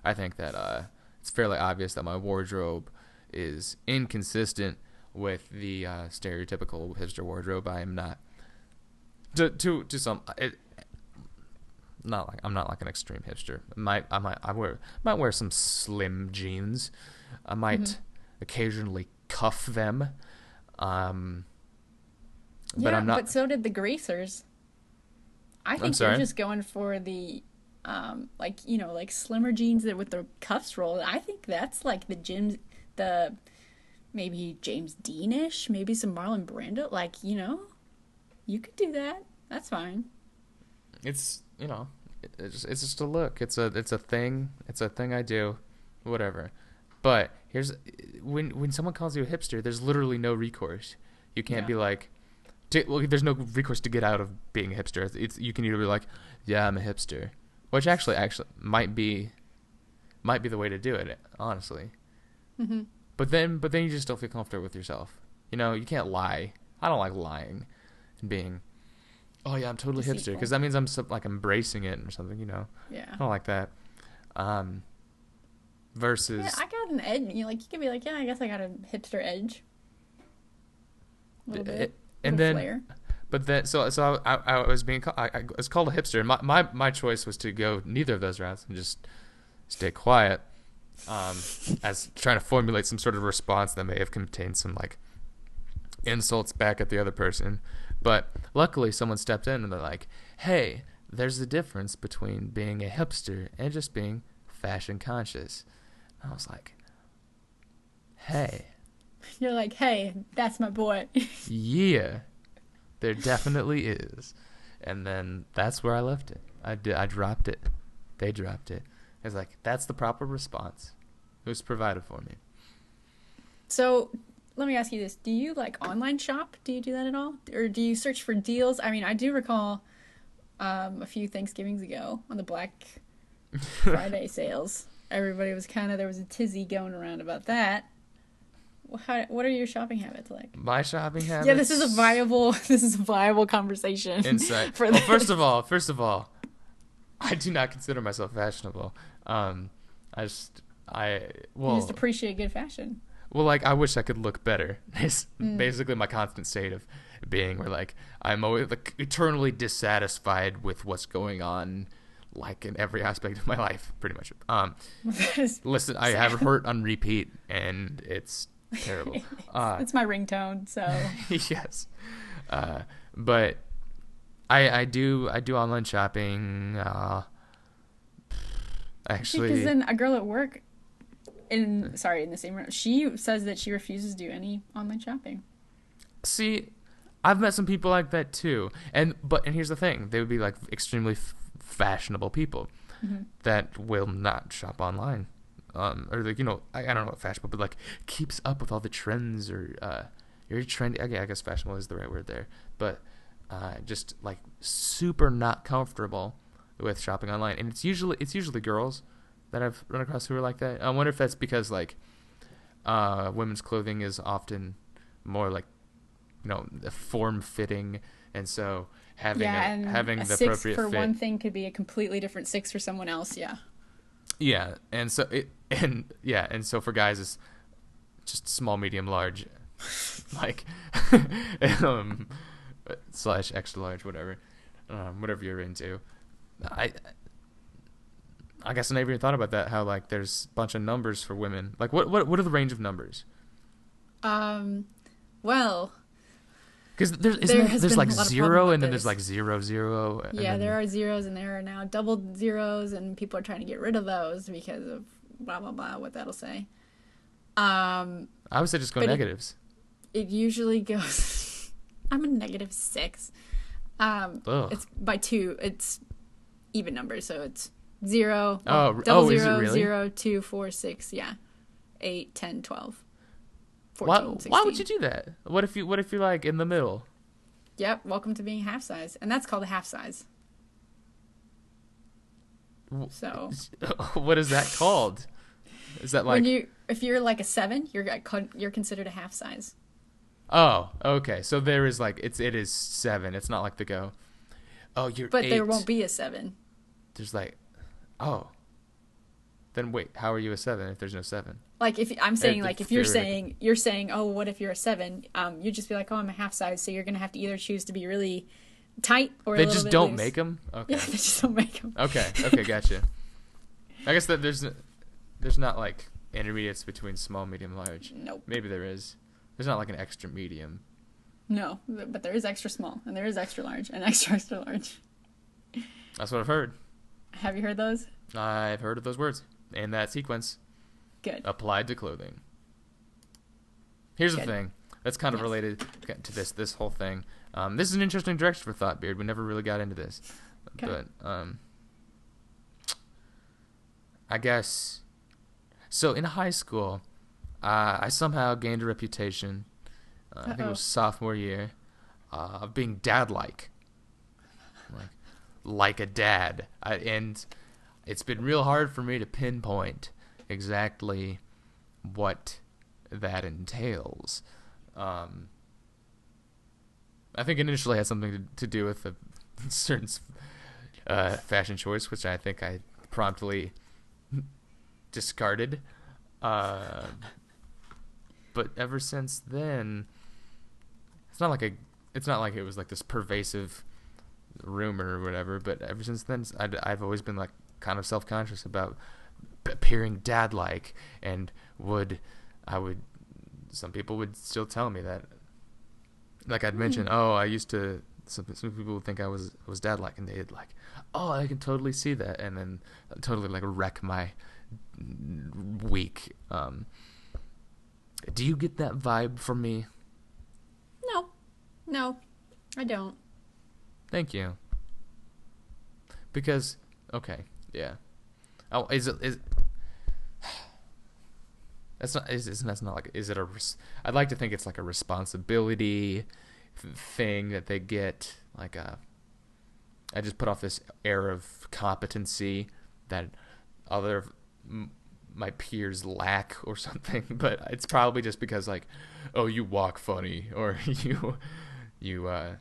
I think that uh, it's fairly obvious that my wardrobe is inconsistent with the uh, stereotypical hipster wardrobe. I am not to to to some it, not like I'm not like an extreme hipster. I might I might I wear might wear some slim jeans. I might occasionally cuff them. Um, Yeah, but I'm not. But so did the greasers. I think you're just going for the, um, like you know, like slimmer jeans that with the cuffs rolled. I think that's like the Jim, the maybe James Deanish, maybe some Marlon Brando. Like you know, you could do that. That's fine. it's you know it's just, it's just a look it's a it's a thing it's a thing i do whatever but here's when when someone calls you a hipster there's literally no recourse you can't Yeah. be like to, well, there's no recourse to get out of being a hipster it's, it's you can either be like yeah i'm a hipster which actually actually might be might be the way to do it honestly hmm but then but then you just don't feel comfortable with yourself you know you can't lie i don't like lying and being oh yeah i'm totally hipster because that means i'm so, like embracing it or something you know Yeah. I don't like that. Um, versus, Yeah, I got an edge. You know, like you could be like, yeah, I guess I got a hipster edge. A little bit. And then, flair. but then, so so I, I, I was being, called, I, I was called a hipster. And my, my my choice was to go neither of those routes and just stay quiet. Um, as trying to formulate some sort of response that may have contained some like insults back at the other person. But luckily, someone stepped in and they're like, "Hey, there's a difference between being a hipster and just being fashion conscious." And I was like, "Hey." You're like, hey, that's my boy. Yeah, there definitely is. And then that's where I left it. I I dropped it. They dropped it. I was like, that's the proper response. It was provided for me. So let me ask you this: Do you like online shop? Do you do that at all, or do you search for deals? I mean, I do recall um, a few Thanksgivings ago on the Black Friday sales. Everybody was kind of there was a tizzy going around about that. How, what are your shopping habits like? My shopping habits. Yeah, this is a viable this is a viable conversation. insight. for well, first of all, first of all, I do not consider myself fashionable. Um, I just, I well, you just appreciate good fashion. Well, like I wish I could look better. It's Mm. basically my constant state of being, where like I'm always like eternally dissatisfied with what's going on, like in every aspect of my life, pretty much. Um, listen, I have hurt on repeat, and it's terrible. Uh, it's my ringtone, so yes, uh, but I I do I do online shopping. Uh, because then a girl at work in sorry in the same room. She says that she refuses to do any online shopping. See, I've met some people like that too, and but and here's the thing: they would be like extremely f- fashionable people Mm-hmm. that will not shop online, um, or like you know, I, I don't know what fashionable, but like keeps up with all the trends or uh, very trendy. Okay, I guess fashionable is the right word there, but uh, just like super not comfortable with shopping online, and it's usually it's usually girls that I've run across who are like that. I wonder if that's because like uh, women's clothing is often more like you know form fitting, and so having yeah, a, and having a the six appropriate for fit. one thing could be a completely different six for someone else. Yeah. Yeah, and so it and yeah, and so for guys it's just small, medium, large, like um slash extra large, whatever, um, whatever you're into. I I guess I never even thought about that. How like there's a bunch of numbers for women. Like what what what are the range of numbers? Um. Well, Because there's There there, has like a lot of zero and then there's like zero zero. and yeah, then- there are zeros and there are now double zeros, and people are trying to get rid of those because of blah blah blah. What that'll say. Um. I would say just go but it- negatives. It usually goes. I'm a negative six. Um. Ugh. It's by two. It's even numbers, so it's zero. Oh, double oh, is it really? zero, two, four, six, Yeah, eight, ten, twelve. 14, Why, 16. why would you do that? What if you what if you're like in the middle? Yep. Welcome to being half size, and that's called a half size. So what is that called? Is that like when you, if you're like a seven, you're you're considered a half size. oh okay? So there is like it's it is seven. It's not like the go. Oh, you're But there won't be a seven. There's like oh. Then wait, how are you a seven if there's no seven? Like if I'm saying like if you're saying you're saying oh what if you're a seven um you'd just be like oh I'm a half size so you're gonna have to either choose to be really tight or a They just don't loose. make them. Okay, yeah they just don't make them okay, okay, gotcha. I guess that there's there's not like intermediates between small, medium, large. nope Maybe there is. There's not like an extra medium. no but there is extra small and there is extra large and extra extra large That's what I've heard. have you heard those I've heard of those words in that sequence good applied to clothing. Here's the thing that's kind of Yes. related to this this whole thing. Um, this is an interesting direction for Thought Beard. We never really got into this, Okay. but um, I guess so. In high school, uh, I somehow gained a reputation. Uh, I think it was sophomore year uh, of being dad-like, like like a dad. I, and it's been real hard for me to pinpoint exactly what that entails. Um, I think it initially had something to, to do with a certain uh, fashion choice, which I think I promptly discarded. Uh, but ever since then, it's not like a, it's not like it was like this pervasive rumor or whatever. But ever since then, I'd, I've always been like kind of self conscious about appearing dad like, and would I would some people would still tell me that like I'd mention, oh, I used to. Some, some people would think I was was dad like, and they'd like, oh, I can totally see that, and then totally like wreck my week. Um, do you get that vibe from me? no no I don't Thank you. Because okay, yeah. Oh, is it is? That's not. Is, is that's not like. Is it a? I'd like to think it's like a responsibility thing that they get. Like a. I just put off this air of competency that other my peers lack or something. But it's probably just because like, oh, you walk funny or you, you. uh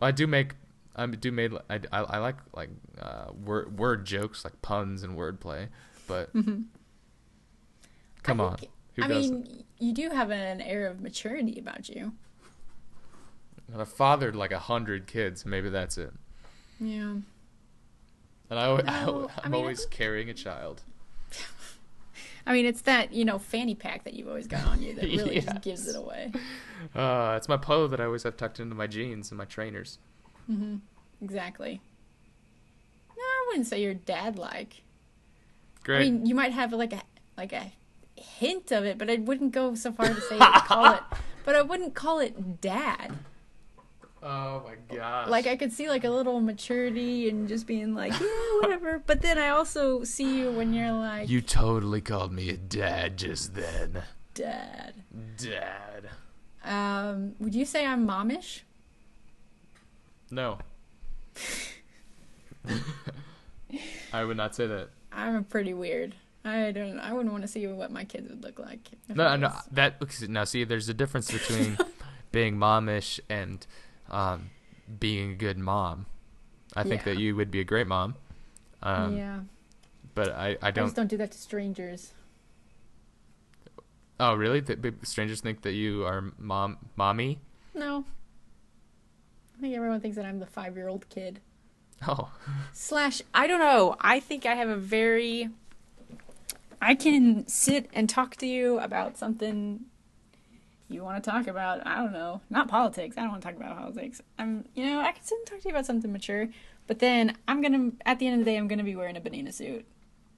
I do make I do made I, I, I like like uh, word word jokes like puns and wordplay, but come I on, think- who I does? mean you do have an air of maturity about you I fathered like a hundred kids. Maybe that's it. yeah And I, No, I I'm mean, always carrying a child. I mean, it's that you know fanny pack that you've always got on you that really Yes. just gives it away. Uh, it's my polo that I always have tucked into my jeans and my trainers. Mm-hmm. Exactly. No, I wouldn't say you're dad like. Great. I mean, you might have like a like a hint of it, but I wouldn't go so far to say call it. But I wouldn't call it dad. Oh my gosh. Like I could see like a little maturity and just being like, yeah, whatever. But then I also see you when you're like, You totally called me a dad just then. dad. Dad. Um, would you say I'm momish? No. I would not say that. I'm pretty weird. I don't. I wouldn't want to see what my kids would look like. No, no, that now see, there's a difference between being momish and um, being a good mom. I think Yeah. that you would be a great mom, um, yeah. but I, I I don't. just don't do that to strangers. Oh, really? That big strangers think that you are mom, mommy? No. I think everyone thinks that I'm the five year old kid. Oh, Slash, I don't know. I think I have a very. I can sit and talk to you about something you want to talk about. I don't know. Not politics. I don't want to talk about politics. I'm, you know, I can sit and talk to you about something mature, but then I'm going to, at the end of the day, I'm going to be wearing a banana suit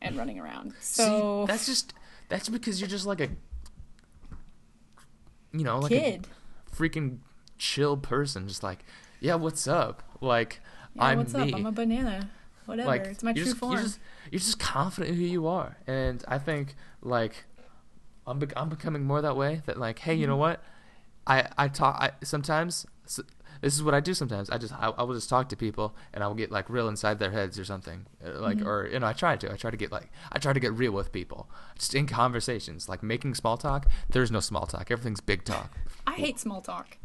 and running around. So, see, that's just that's because you're just like a, you know, like kid. a freaking chill person. Just like, yeah, what's up? Like, Yeah, I'm what's me. up? I'm a banana. Whatever. like it's my true just, form. You're just, you're just confident in who you are, and I think like I'm bec- I'm becoming more that way. That like, hey, you Mm-hmm. know what? I I talk I, sometimes. s this is what I do sometimes. I just I, I will just talk to people and I will get like real inside their heads or something. Uh, Like Mm-hmm. or you know I try to I try to get like I try to get real with people just in conversations like making small talk. There's no small talk. Everything's big talk. I hate small talk.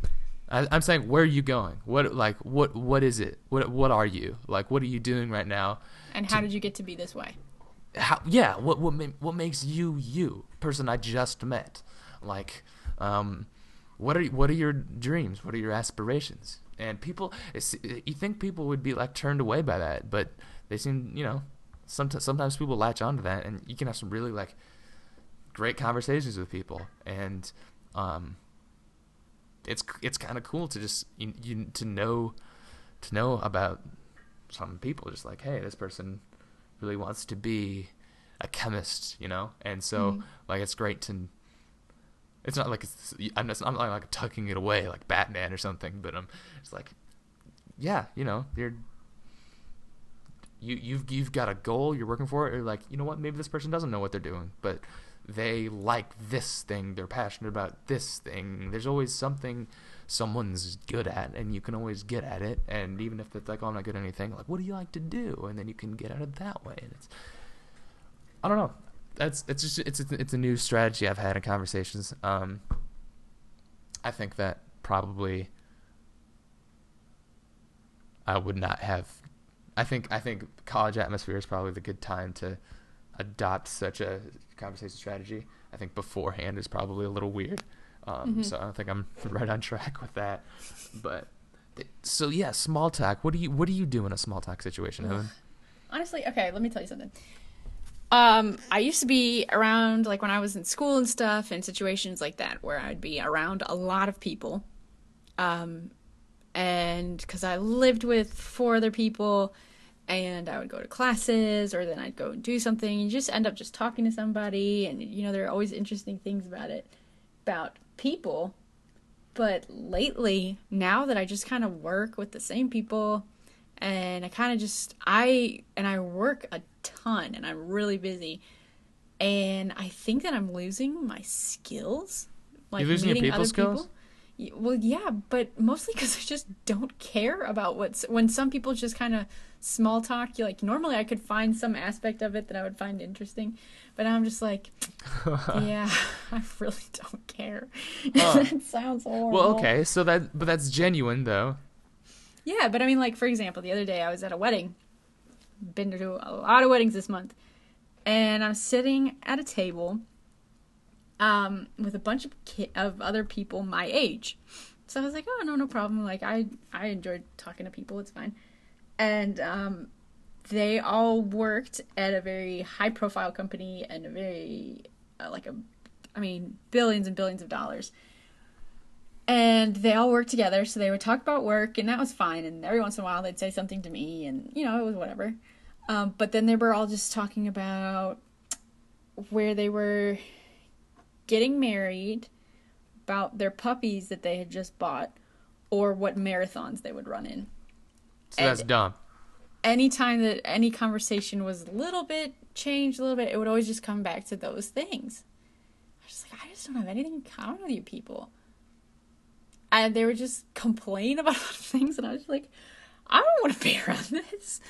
I, I'm saying, where are you going? What like what what is it? What what are you like? What are you doing right now? And how did you get to be this way? How yeah what what what makes you you person i just met. Like um what are what are your dreams? What are your aspirations? And people you think people would be like turned away by that but they seem you know sometimes sometimes people latch onto that and you can have some really like great conversations with people. And um it's it's kind of cool to just you, you to know to know about some people just like hey this person really wants to be a chemist, you know, and so Mhm. like it's great to. It's not like it's I'm not, I'm not like tucking it away like Batman or something, but um, it's like, yeah, you know, you're. You you've you've got a goal, you're working for it, or like you know what, maybe this person doesn't know what they're doing, but they like this thing, they're passionate about this thing. There's always something someone's good at, and you can always get at it. And even if it's like, oh, I'm not good at anything, like, what do you like to do? And then you can get at it that way. And it's, I don't know. That's it's just it's a, it's a new strategy I've had in conversations. Um, I think that probably I would not have. I think I think college atmosphere is probably the good time to adopt such a conversation strategy. I think beforehand is probably a little weird. Um, Mhm. So I don't think I'm right on track with that. But so yeah, small talk. What do you what do you do in a small talk situation, Evan? Honestly, okay, let me tell you something. Um, I used to be around like when I was in school and stuff in situations like that where I'd be around a lot of people. Um, and cuz I lived with four other people and I would go to classes or then I'd go and do something and you just end up just talking to somebody and you know there are always interesting things about it about people. But lately, now that I just kind of work with the same people and I kind of just I and I work a ton and I'm really busy and I think that I'm losing my skills like You're losing your meeting people other skills? people. Well, yeah, but mostly because I just don't care about what's when some people just kind of small talk. You like normally I could find some aspect of it that I would find interesting, but now I'm just like, yeah, I really don't care. Huh. it sounds horrible. well, okay, so that but that's genuine though. Yeah, but I mean, like for example, the other day I was at a wedding. Been to a lot of weddings this month, and I'm sitting at a table, um, with a bunch of ki- of other people my age. So I was like, oh no, no problem. Like I I enjoyed talking to people. It's fine, and um, they all worked at a very high profile company and a very uh, like a, I mean, billions and billions of dollars. And they all worked together so they would talk about work and that was fine. And every once in a while they'd say something to me and you know it was whatever. Um, but then they were all just talking about where they were getting married, about their puppies that they had just bought, or what marathons they would run in. So that's And- dumb. Anytime that any conversation was a little bit changed, a little bit, it would always just come back to those things. I was just like, I just don't have anything in common with you people. And they would just complain about things, and I was like, I don't want to be around this.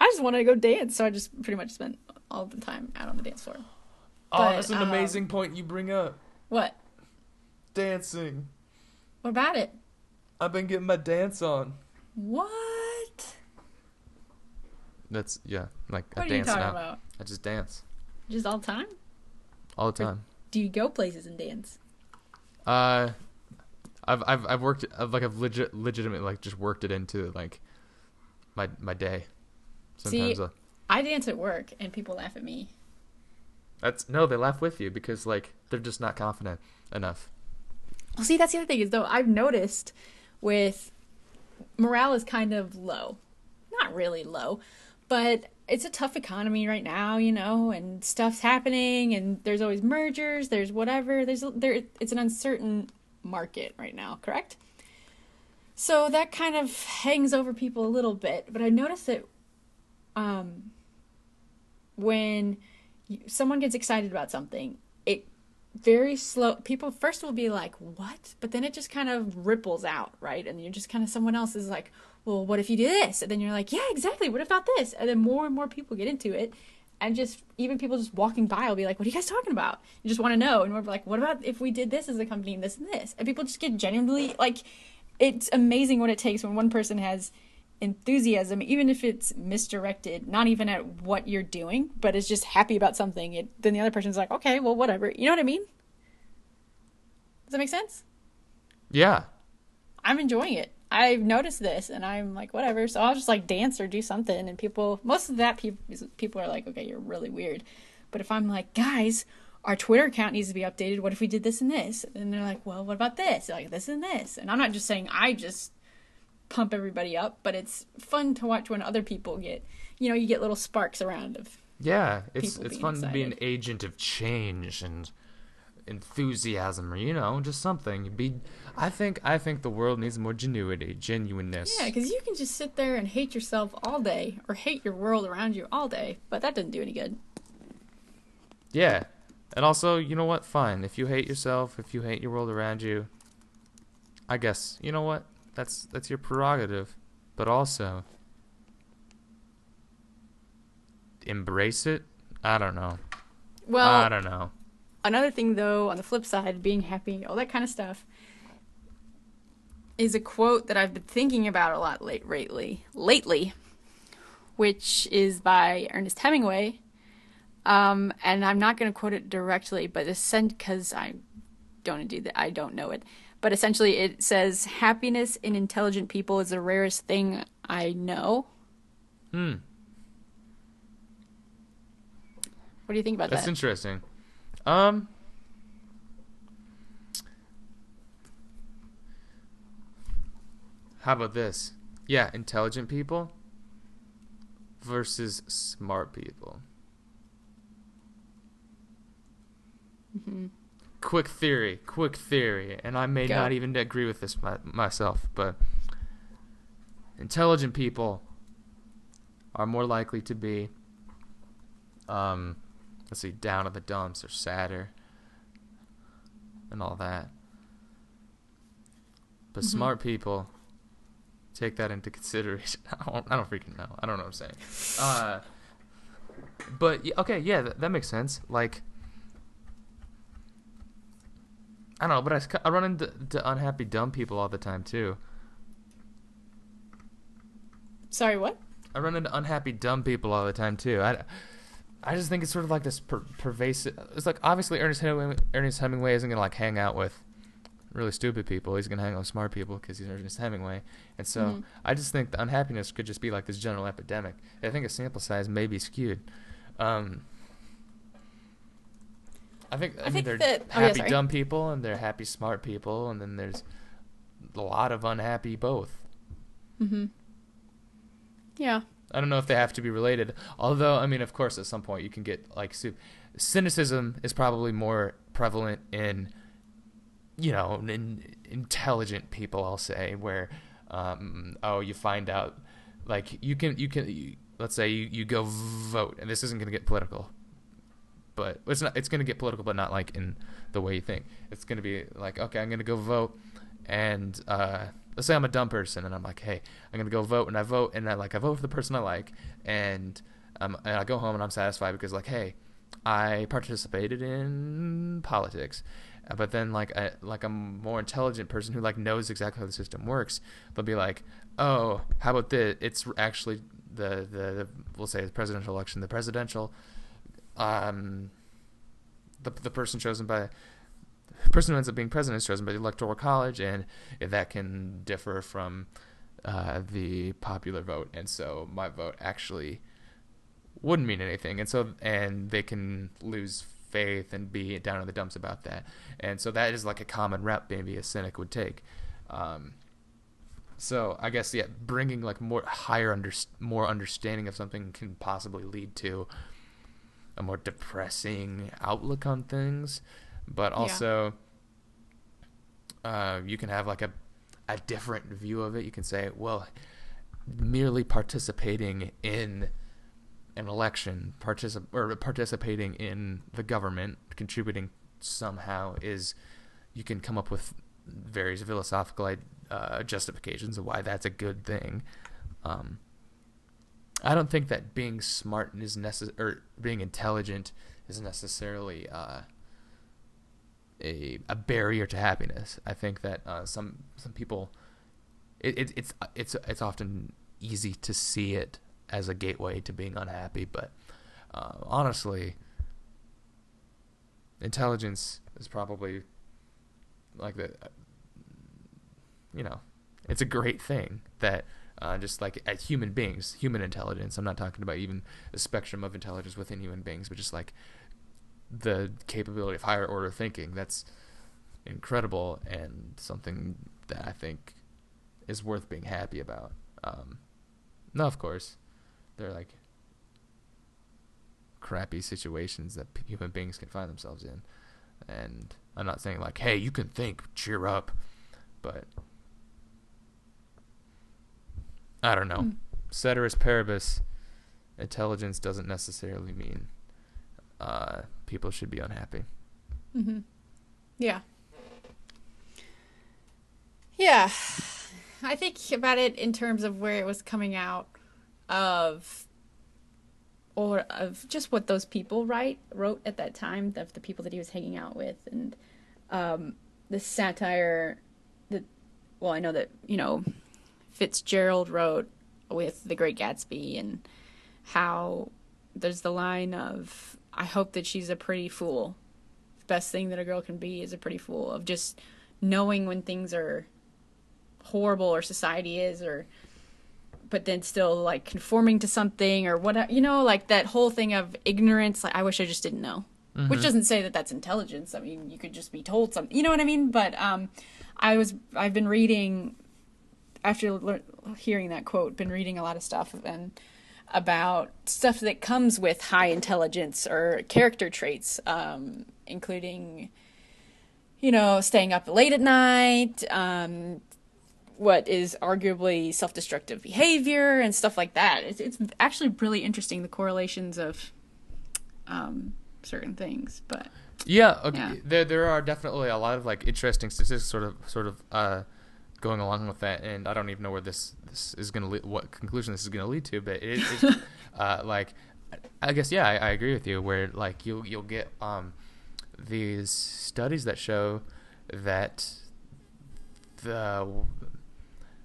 I just want to go dance, so I just pretty much spent all the time out on the dance floor. oh, But, that's an um, amazing point you bring up. What? Dancing. What about it? I've been getting my dance on. What? That's yeah, like What I are you dance talking now. about? I just dance Just all the time? all the time. Do you go places and dance? Uh, I've I've I've worked I've like I've legit legitimately like just worked it into like my my day. See- Sometimes uh, I dance at work, and people laugh at me. that's no, they laugh with you because like they're just not confident enough. Well, see, that's the other thing is though I've noticed with morale is kind of low, not really low, but it's a tough economy right now, you know, and stuff's happening, and there's always mergers, there's whatever, there's there. It's an uncertain market right now, correct? So that kind of hangs over people a little bit, but I notice that um, when you, someone gets excited about something, it very slow people first will be like what but then it just kind of ripples out right and you're just kind of someone else is like well what if you do this? And then you're like yeah exactly. What about this? And then more and more people get into it. And just even people just walking by will be like what are you guys talking about? You just want to know. And we're like what about if we did this as a company and this and this? And people just get genuinely like it's amazing what it takes when one person has enthusiasm even if it's misdirected not even at what you're doing but is just happy about something. It, then the other person's like okay well whatever. You know what i mean? Does that make sense? Yeah, i'm enjoying it i've noticed this and i'm like whatever. So i'll just like dance or do something and people most of that people people are like okay you're really weird. But if i'm like guys our twitter account needs to be updated. What if we did this and this? And they're like well what about this? Like this and this. And i'm not just saying i just pump everybody up, but it's fun to watch when other people get, you know, you get little sparks around of. yeah. It's it's fun to be an agent of change and enthusiasm, or you know, just something. Be I think I think the world needs more genuity, genuineness. Yeah, because you can just sit there and hate yourself all day or hate your world around you all day, but that doesn't do any good. Yeah. And also, you know what? Fine. If you hate yourself, if you hate your world around you, I guess, you know what? That's that's your prerogative. But also embrace it? I don't know. Well, I don't know. Another thing though, on the flip side, being happy, all that kind of stuff, is a quote that I've been thinking about a lot late lately, lately, which is by Ernest Hemingway. Um, and I'm not going to quote it directly, but because I don't do that, I don't know it. But essentially, it says, "Happiness in intelligent people is the rarest thing I know." Hmm. What do you think about That's that? That's interesting. Um How about this? Yeah, intelligent people versus smart people. Mm-hmm. Quick theory, quick theory, and I may Go. not even agree with this my, myself, but intelligent people are more likely to be, um, let's see, down in the dumps or sadder, and all that. But Mhm. smart people take that into consideration. I don't, I don't freaking know. I don't know what I'm saying. Uh, but okay, yeah, that, that makes sense. Like, I don't know, but I, I run into to unhappy dumb people all the time too. Sorry, what? I run into unhappy dumb people all the time too. I, I just think it's sort of like this per- pervasive. It's like obviously Ernest Hemingway, Ernest Hemingway isn't gonna like hang out with really stupid people. He's gonna hang out with smart people because he's Ernest Hemingway. And so Mhm. I just think the unhappiness could just be like this general epidemic. I think a sample size may be skewed. Um, I think I, I mean think they're that- oh, yeah, happy sorry. dumb people and they're happy smart people, and then there's a lot of unhappy both. Mm-hmm. Yeah. I don't know if they have to be related. Although, I mean, of course, at some point you can get like soup. Cynicism is probably more prevalent in you know in intelligent people i'll say where um, oh you find out like you can you can you, let's say you, you go vote and this isn't going to get political but it's not it's going to get political but not like in the way you think it's going to be like okay i'm going to go vote and uh, let's say i'm a dumb person and i'm like hey i'm to go vote and i vote and i like i vote for the person i like and um, and i go home and i'm satisfied because like hey i participated in politics Uh, but then like a like a more intelligent person who like knows exactly how the system works they'll be like oh how about this it's actually the the, the we'll say the presidential election the presidential um the the person chosen by person who ends up being president is chosen by the electoral college and that can differ from uh, the popular vote. And so my vote actually wouldn't mean anything. And so and they can lose faith and be down in the dumps about that. And so that is like a common rep maybe a cynic would take. Um, so I guess yeah, bringing like more higher under more understanding of something can possibly lead to a more depressing outlook on things, but also yeah. uh, you can have like a a different view of it. You can say, well, merely participating in an election, particip- or participating in the government, contributing somehow is you can come up with various philosophical uh, justifications of why that's a good thing. Um, I don't think that being smart is necessary or being intelligent is necessarily uh, a a barrier to happiness. I think that uh, some some people it, it, it's it's it's often easy to see it as a gateway to being unhappy, but uh, honestly, intelligence is probably like the you know, it's a great thing that uh, just like as human beings, human intelligence. I'm not talking about even the spectrum of intelligence within human beings, but just like the capability of higher order thinking. That's incredible and something that I think is worth being happy about. Um, no, of course, they're like crappy situations that human beings can find themselves in, and I'm not saying like, hey, you can think, cheer up, but I don't know. Mm. Ceteris paribus, intelligence doesn't necessarily mean uh, people should be unhappy. Mm-hmm. Yeah. Yeah. I think about it in terms of where it was coming out of or of just what those people write wrote at that time of the people that he was hanging out with and um, the satire that well I know that you know Fitzgerald wrote with The Great Gatsby and how there's the line of I hope that she's a pretty fool. The best thing that a girl can be is a pretty fool of just knowing when things are horrible or society is or but then still like conforming to something or what you know like that whole thing of ignorance like I wish I just didn't know. Mm-hmm. Which doesn't say that that's intelligence. I mean, you could just be told something. You know what I mean? But um I was I've been reading after le- hearing that quote, been reading a lot of stuff and about stuff that comes with high intelligence or character traits, um, including, you know, staying up late at night, um, what is arguably self-destructive behavior and stuff like that. It's, it's actually really interesting the correlations of um, certain things, but yeah, okay. yeah, there there are definitely a lot of like interesting statistics, sort of sort of. Uh, going along with that, and I don't even know where this this is going to lead, what conclusion this is going to lead to, but it, it's uh, like I guess yeah, I, I, agree with you. Where like you'll you'll get um, these studies that show that the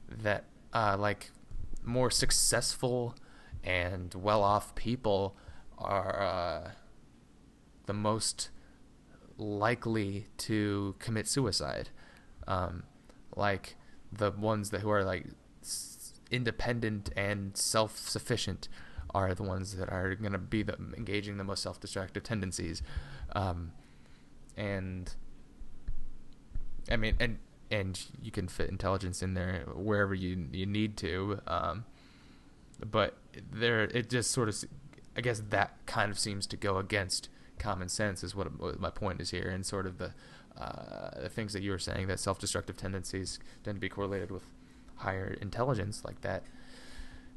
that uh, like more successful and well off people are uh, the most likely to commit suicide. Um, like the ones that who are like independent and self-sufficient are the ones that are going to be the, engaging the most self-destructive tendencies. Um, and i mean and and you can fit intelligence in there wherever you you need to um, but there it just sort of i guess that kind of seems to go against common sense is what, my point is here, and sort of the uh, the things that you were saying that self-destructive tendencies tend to be correlated with higher intelligence, like that.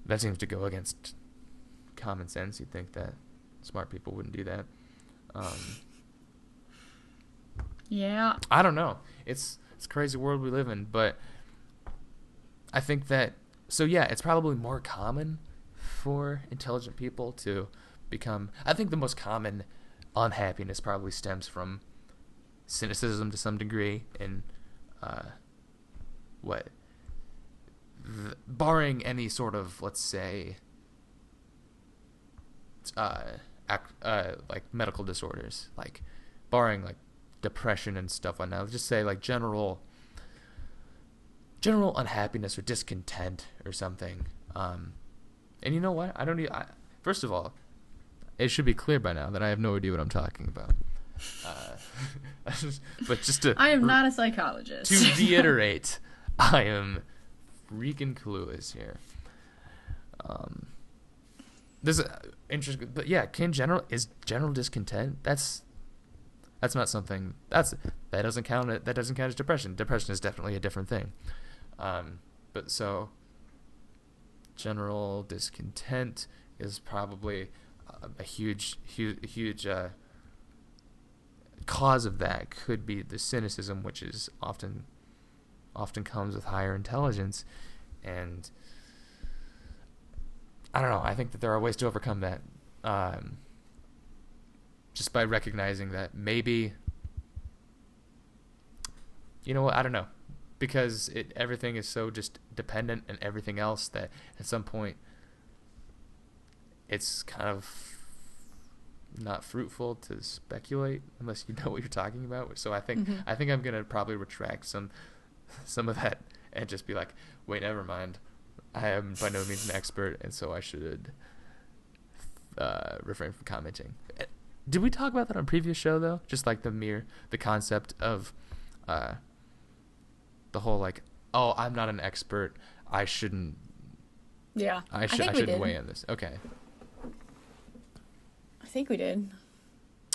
That seems to go against common sense. You'd think that smart people wouldn't do that. Um, Yeah. I don't know. It's it's a crazy world we live in, but I think that so yeah, it's probably more common for intelligent people to become I think the most common unhappiness probably stems from cynicism to some degree and uh what th- barring any sort of let's say uh, uh like medical disorders like barring like depression and stuff like that. Just say like general general unhappiness or discontent or something. Um and you know what? I don't need I, first of all it should be clear by now that i have no idea what i'm talking about uh, but just to I am not a psychologist. to reiterate, I am freaking clueless here. Um, this is interesting, but yeah, can general is general discontent? That's that's not something that's that doesn't count. That doesn't count as depression. Depression is definitely a different thing. Um, but so general discontent is probably a, a huge, huge, huge. Uh, cause of that could be the cynicism, which is often often comes with higher intelligence, and I don't know. I think that there are ways to overcome that, um, just by recognizing that maybe you know what I don't know, because it everything is so just dependent and everything else that at some point it's kind of not fruitful to speculate unless you know what you're talking about. So I think Mhm. I think I'm gonna probably retract some some of that and just be like, wait, never mind. I am by no means an expert, and so I should uh, refrain from commenting. Uh, Did we talk about that on a previous show though? Just like the mere the concept of uh, the whole like, oh, I'm not an expert. I shouldn't. yeah. I should. I, think we shouldn't weigh in this. Okay. I think we did.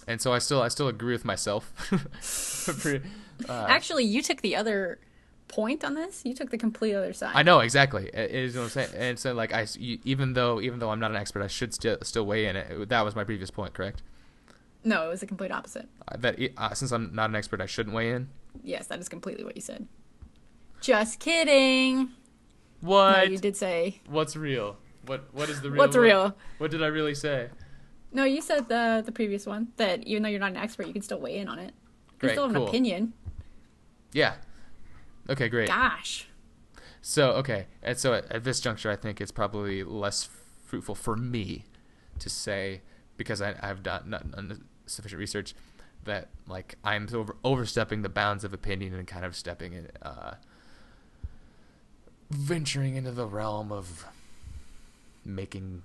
and so I still I still agree with myself. Uh, Actually, you took the other point on this. You took the complete other side. I know exactly. It is what I'm saying. And so like I even though even though I'm not an expert, I should still still weigh in it. That was my previous point, correct? No, it was the complete opposite. Uh, That uh, since I'm not an expert, I shouldn't weigh in. Yes, that is completely what you said. Just kidding. What? No, you did say. What's real? What what is the real? What's what- real? What did I really say? No, you said the the previous one that even though you're not an expert, you can still weigh in on it. You Great, still have cool. an opinion. Yeah. Okay, great. Gosh. So okay, and so at, at this juncture, I think it's probably less fruitful for me to say because I, I've done not, not sufficient research that like I'm over, overstepping the bounds of opinion and kind of stepping in, uh, venturing into the realm of making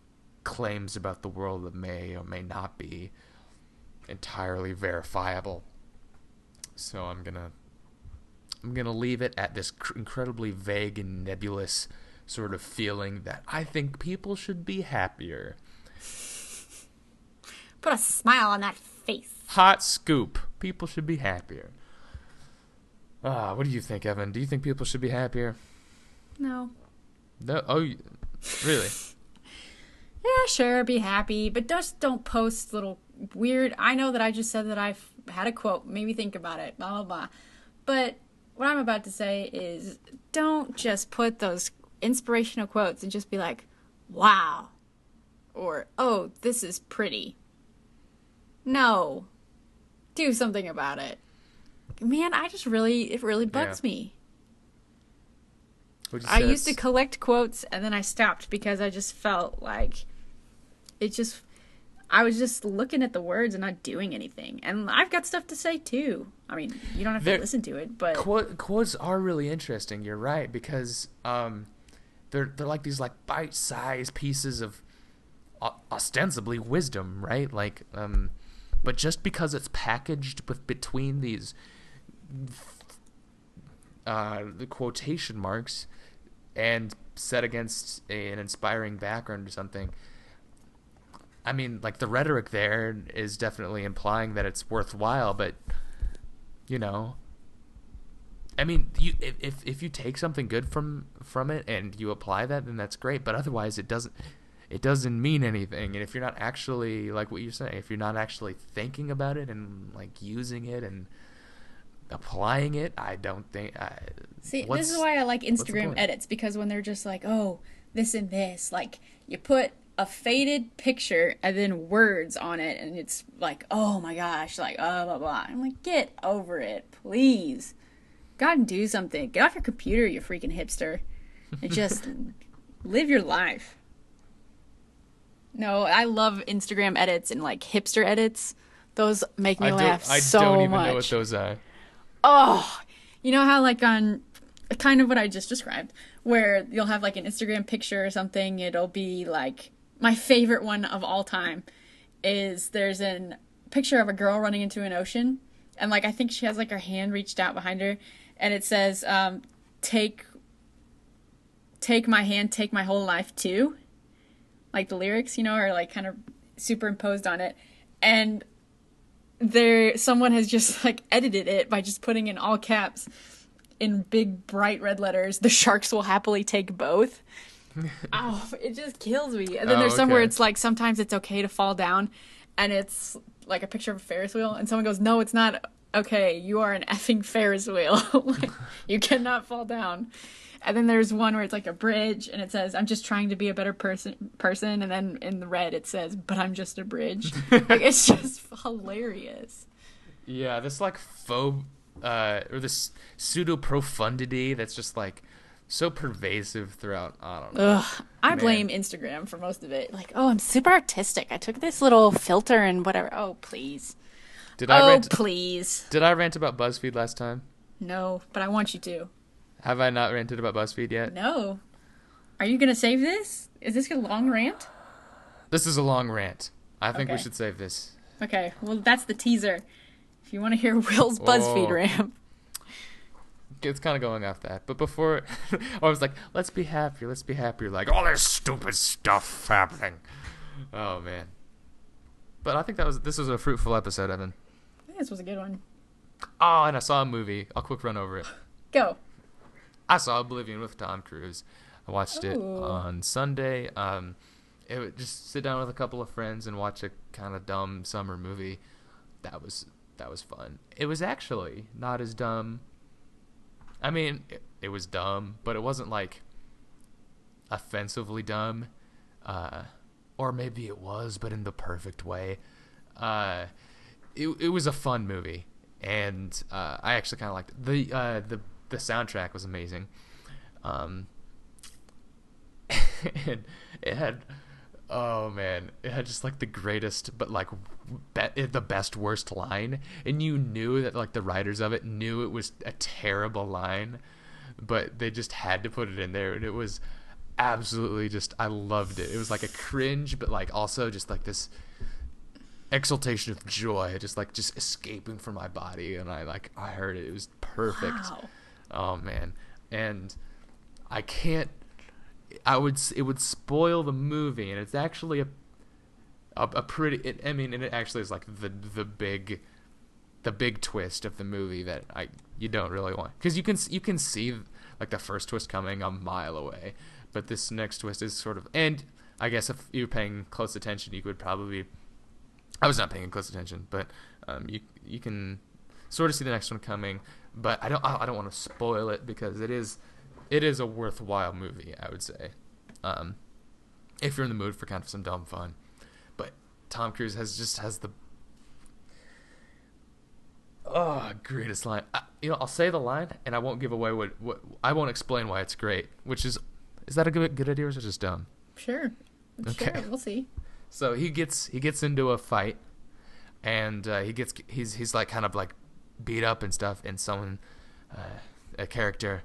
claims about the world that may or may not be entirely verifiable. So I'm gonna I'm gonna leave it at this cr- incredibly vague and nebulous sort of feeling that I think people should be happier. Put a smile on that face. Hot scoop. People should be happier. Ah, what do you think, Evan? Do you think people should be happier? No. No. Oh, really? Yeah, sure, be happy, but just don't post little weird. I know that I just said that I've had a quote. Maybe think about it. Blah blah blah. But what I'm about to say is, don't just put those inspirational quotes and just be like, "Wow," or "Oh, this is pretty." No, do something about it. Man, I just really it really bugs Yeah. me. I used to collect quotes and then I stopped because I just felt like it just I was just looking at the words and not doing anything. And I've got stuff to say too. I mean, you don't have to listen to it, but Quote, quotes are really interesting. You're right because um, they're they're like these like bite-sized pieces of o- ostensibly wisdom, right? Like, um, but just because it's packaged with between these uh, the quotation marks and set against a, an inspiring background or something, I mean, like the rhetoric there is definitely implying that it's worthwhile, but you know, I mean, you if if, you take something good from from it and you apply that, then that's great. But otherwise, it doesn't it doesn't mean anything. And if you're not actually like what you're saying, if you're not actually thinking about it and like using it and applying it, I don't think. I, See, this is why I like Instagram edits because when they're just like, oh, this and this, like you put a faded picture and then words on it, and it's like, oh my gosh, like, oh, blah, blah. I'm like, get over it, please. Go out and do something. Get off your computer, you freaking hipster. And just live your life. No, I love Instagram edits and like hipster edits. Those make me I don't, laugh I so don't even much. know what those are. Oh, you know how like on kind of what I just described, where you'll have like an Instagram picture or something. It'll be like my favorite one of all time is there's a picture of a girl running into an ocean, and like I think she has like her hand reached out behind her, and it says, um, "Take, take my hand, take my whole life too." Like the lyrics, you know, are like kind of superimposed on it, and there someone has just like edited it by just putting in all caps in big bright red letters the sharks will happily take both oh it just kills me. And then Oh, there's somewhere okay. it's like sometimes it's okay to fall down and it's like a picture of a ferris wheel and someone goes no it's not okay. You are an effing ferris wheel. Like, you cannot fall down. And then there's one where it's like a bridge and it says i'm just trying to be a better person person. And then in the red it says but i'm just a bridge. Like it's just hilarious. Yeah, this like faux uh, or this pseudo profundity that's just like so pervasive throughout. I don't know. Ugh, I Man. blame Instagram for most of it. Like, oh, I'm super artistic. I took this little filter and whatever. Oh, please. Did I oh, rant? please. Did I rant about BuzzFeed last time? No, but I want you to. Have I not ranted about BuzzFeed yet? No. Are you going to save this? Is this a long rant? This is a long rant. I think we should save this. Okay, well, that's the teaser. If you want to hear Will's BuzzFeed Oh. rant. It's kind of going off that, but before I was like, "Let's be happier. Let's be happier." Like all this stupid stuff happening. Oh man. But I think that was this was a fruitful episode, Evan. I think this was a good one. Oh, and I saw a movie. I'll quick run over it. Go. I saw Oblivion with Tom Cruise. I watched it on Sunday. Um, it would just sit down with a couple of friends and watch a kind of dumb summer movie. That was that was fun. It was actually not as dumb. I mean, it, it was dumb, but it wasn't like offensively dumb. Uh, or maybe it was, but in the perfect way. Uh, it it was a fun movie, and uh, I actually kind of liked it. the uh, the the soundtrack was amazing. Um, and it had oh man, it had just like the greatest, but like be- the best worst line, and you knew that like the writers of it knew it was a terrible line, but they just had to put it in there, and it was absolutely just I loved it. It was like a cringe, but like also just like this exultation of joy, just like just escaping from my body, and I like I heard it. It was perfect. Wow. Oh man, and I can't. I would. It would spoil the movie, and it's actually a a, a pretty. It, I mean, and it actually is like the the big, the big twist of the movie that I you don't really want because you can you can see like the first twist coming a mile away, but this next twist is sort of and I guess if you're paying close attention, you could probably. I was not paying close attention, but um, you you can sort of see the next one coming. But I don't I don't want to spoil it because it is it is a worthwhile movie. I would say, um, if you're in the mood for kind of some dumb fun. But Tom Cruise has just has the oh greatest line. I, you know, I'll say the line and I won't give away what what I won't explain why it's great. Which is is that a good good idea or is it just dumb? Sure. Okay. Sure, we'll see. So he gets he gets into a fight, and uh, he gets he's he's like kind of like beat up and stuff, and someone, uh, a character,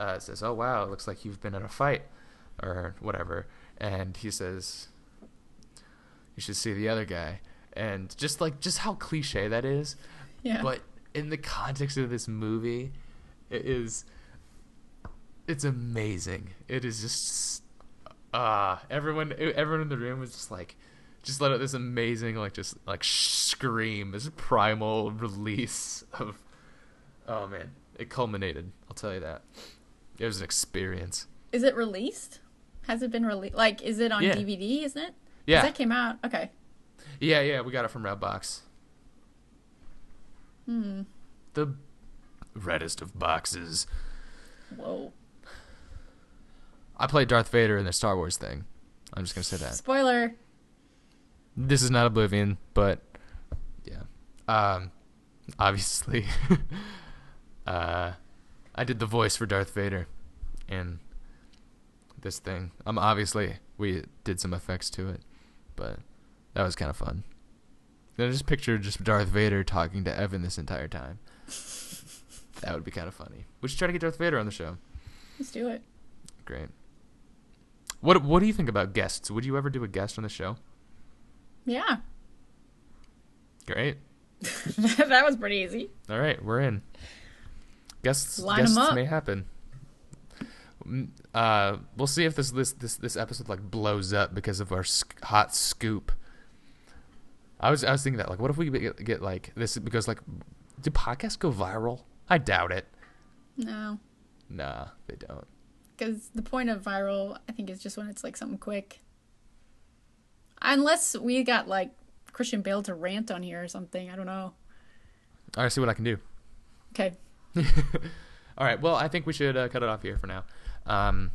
uh, says, "Oh wow, it looks like you've been in a fight, or whatever," and he says, "You should see the other guy," and just like just how cliche that is, Yeah. but in the context of this movie, it is. It's amazing. It is just uh everyone everyone in the room was just like just let out this amazing, like, just like scream, this primal release of. Oh man, it culminated. I'll tell you that. It was an experience. Is it released? Has it been released? Like, is it on Yeah. DVD? Isn't it? Yeah, That came out. Okay. yeah, yeah. We got it from Redbox. Hmm. The reddest of boxes. Whoa. I played Darth Vader in the Star Wars thing. I'm just gonna say that. Spoiler. This is not Oblivion, but yeah. Um, obviously, uh, I did the voice for Darth Vader in this thing. Um, obviously we did some effects to it, but that was kind of fun. Then I just picture just Darth Vader talking to Evan this entire time. that would be kind of funny. We should try to get Darth Vader on the show. Let's do it. Great. What What do you think about guests? Would you ever do a guest on the show? Yeah. Great. that was pretty easy. All right, we're in. Guests, Line guests may happen. Mm, Uh, we'll see if this this this this episode like blows up because of our sc- hot scoop. I was I was thinking that like, what if we get, get like this because like, do podcasts go viral? I doubt it. No. Nah, they don't. Because the point of viral, I think, is just when it's like something quick. Unless we got like Christian Bale to rant on here or something. I don't know. All right, see what I can do. Okay. All right, well, I think we should uh, cut it off here for now. Um,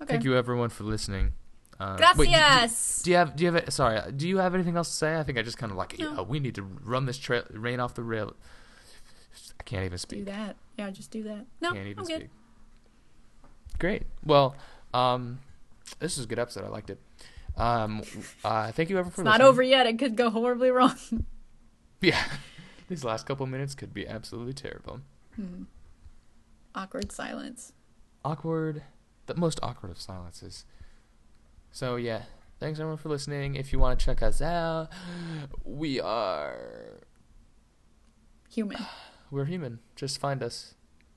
Okay. Thank you everyone for listening. Uh, wait, do- Gracias. Do you have? Do you have? Sorry. Do you have anything else to say? I think I just kind of like. No. Oh, we need to run this trail, rain off the rail. I can't even speak. do that. Yeah, just do that. No, can't even I'm speak. good. Great. Well, um, this is a good episode. I liked it. Um, uh, thank you ever for It's not listening. over yet. It could go horribly wrong. Yeah. These last couple minutes could be absolutely terrible. Awkward silence. Awkward. The most awkward of silences. So yeah. Thanks everyone for listening. If you want to check us out, we are Human. We're human. Just find us,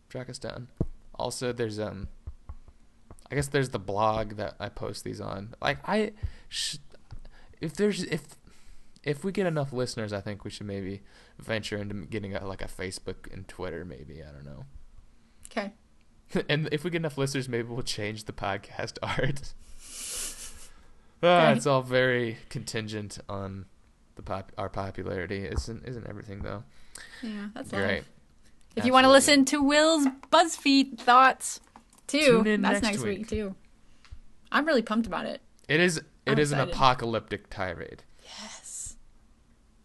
track us down. Also, there's um, I guess there's the blog that I post these on. Like I, sh- if there's if if we get enough listeners, I think we should maybe venture into getting a, like a Facebook and Twitter. Maybe I don't know. Okay. and if we get enough listeners, maybe we'll change the podcast art. ah, Okay. it's all very contingent on the pop our popularity. Isn't isn't everything though? Yeah, that's Great. life. If you want to listen to Will's BuzzFeed thoughts too, Tune in that's next next week. week. too. I'm really pumped about it. It is. It is an apocalyptic tirade.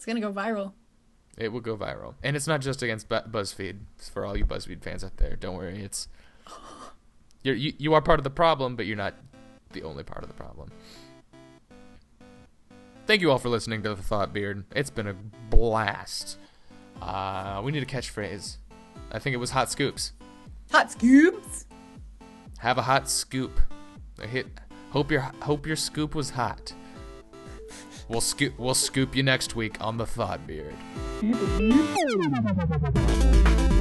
It's gonna go viral. It will go viral, and it's not just against Bu- BuzzFeed. It's for all you BuzzFeed fans out there. Don't worry. It's you're, you you are part of the problem, but you're not the only part of the problem. Thank you all for listening to the Thought Beard. It's been a blast. Uh, we need a catchphrase. I think it was hot scoops. Hot scoops. Have a hot scoop. I hit. Hope your hope your scoop was hot. We'll scoop. We'll scoop you next week on the Thought Beard.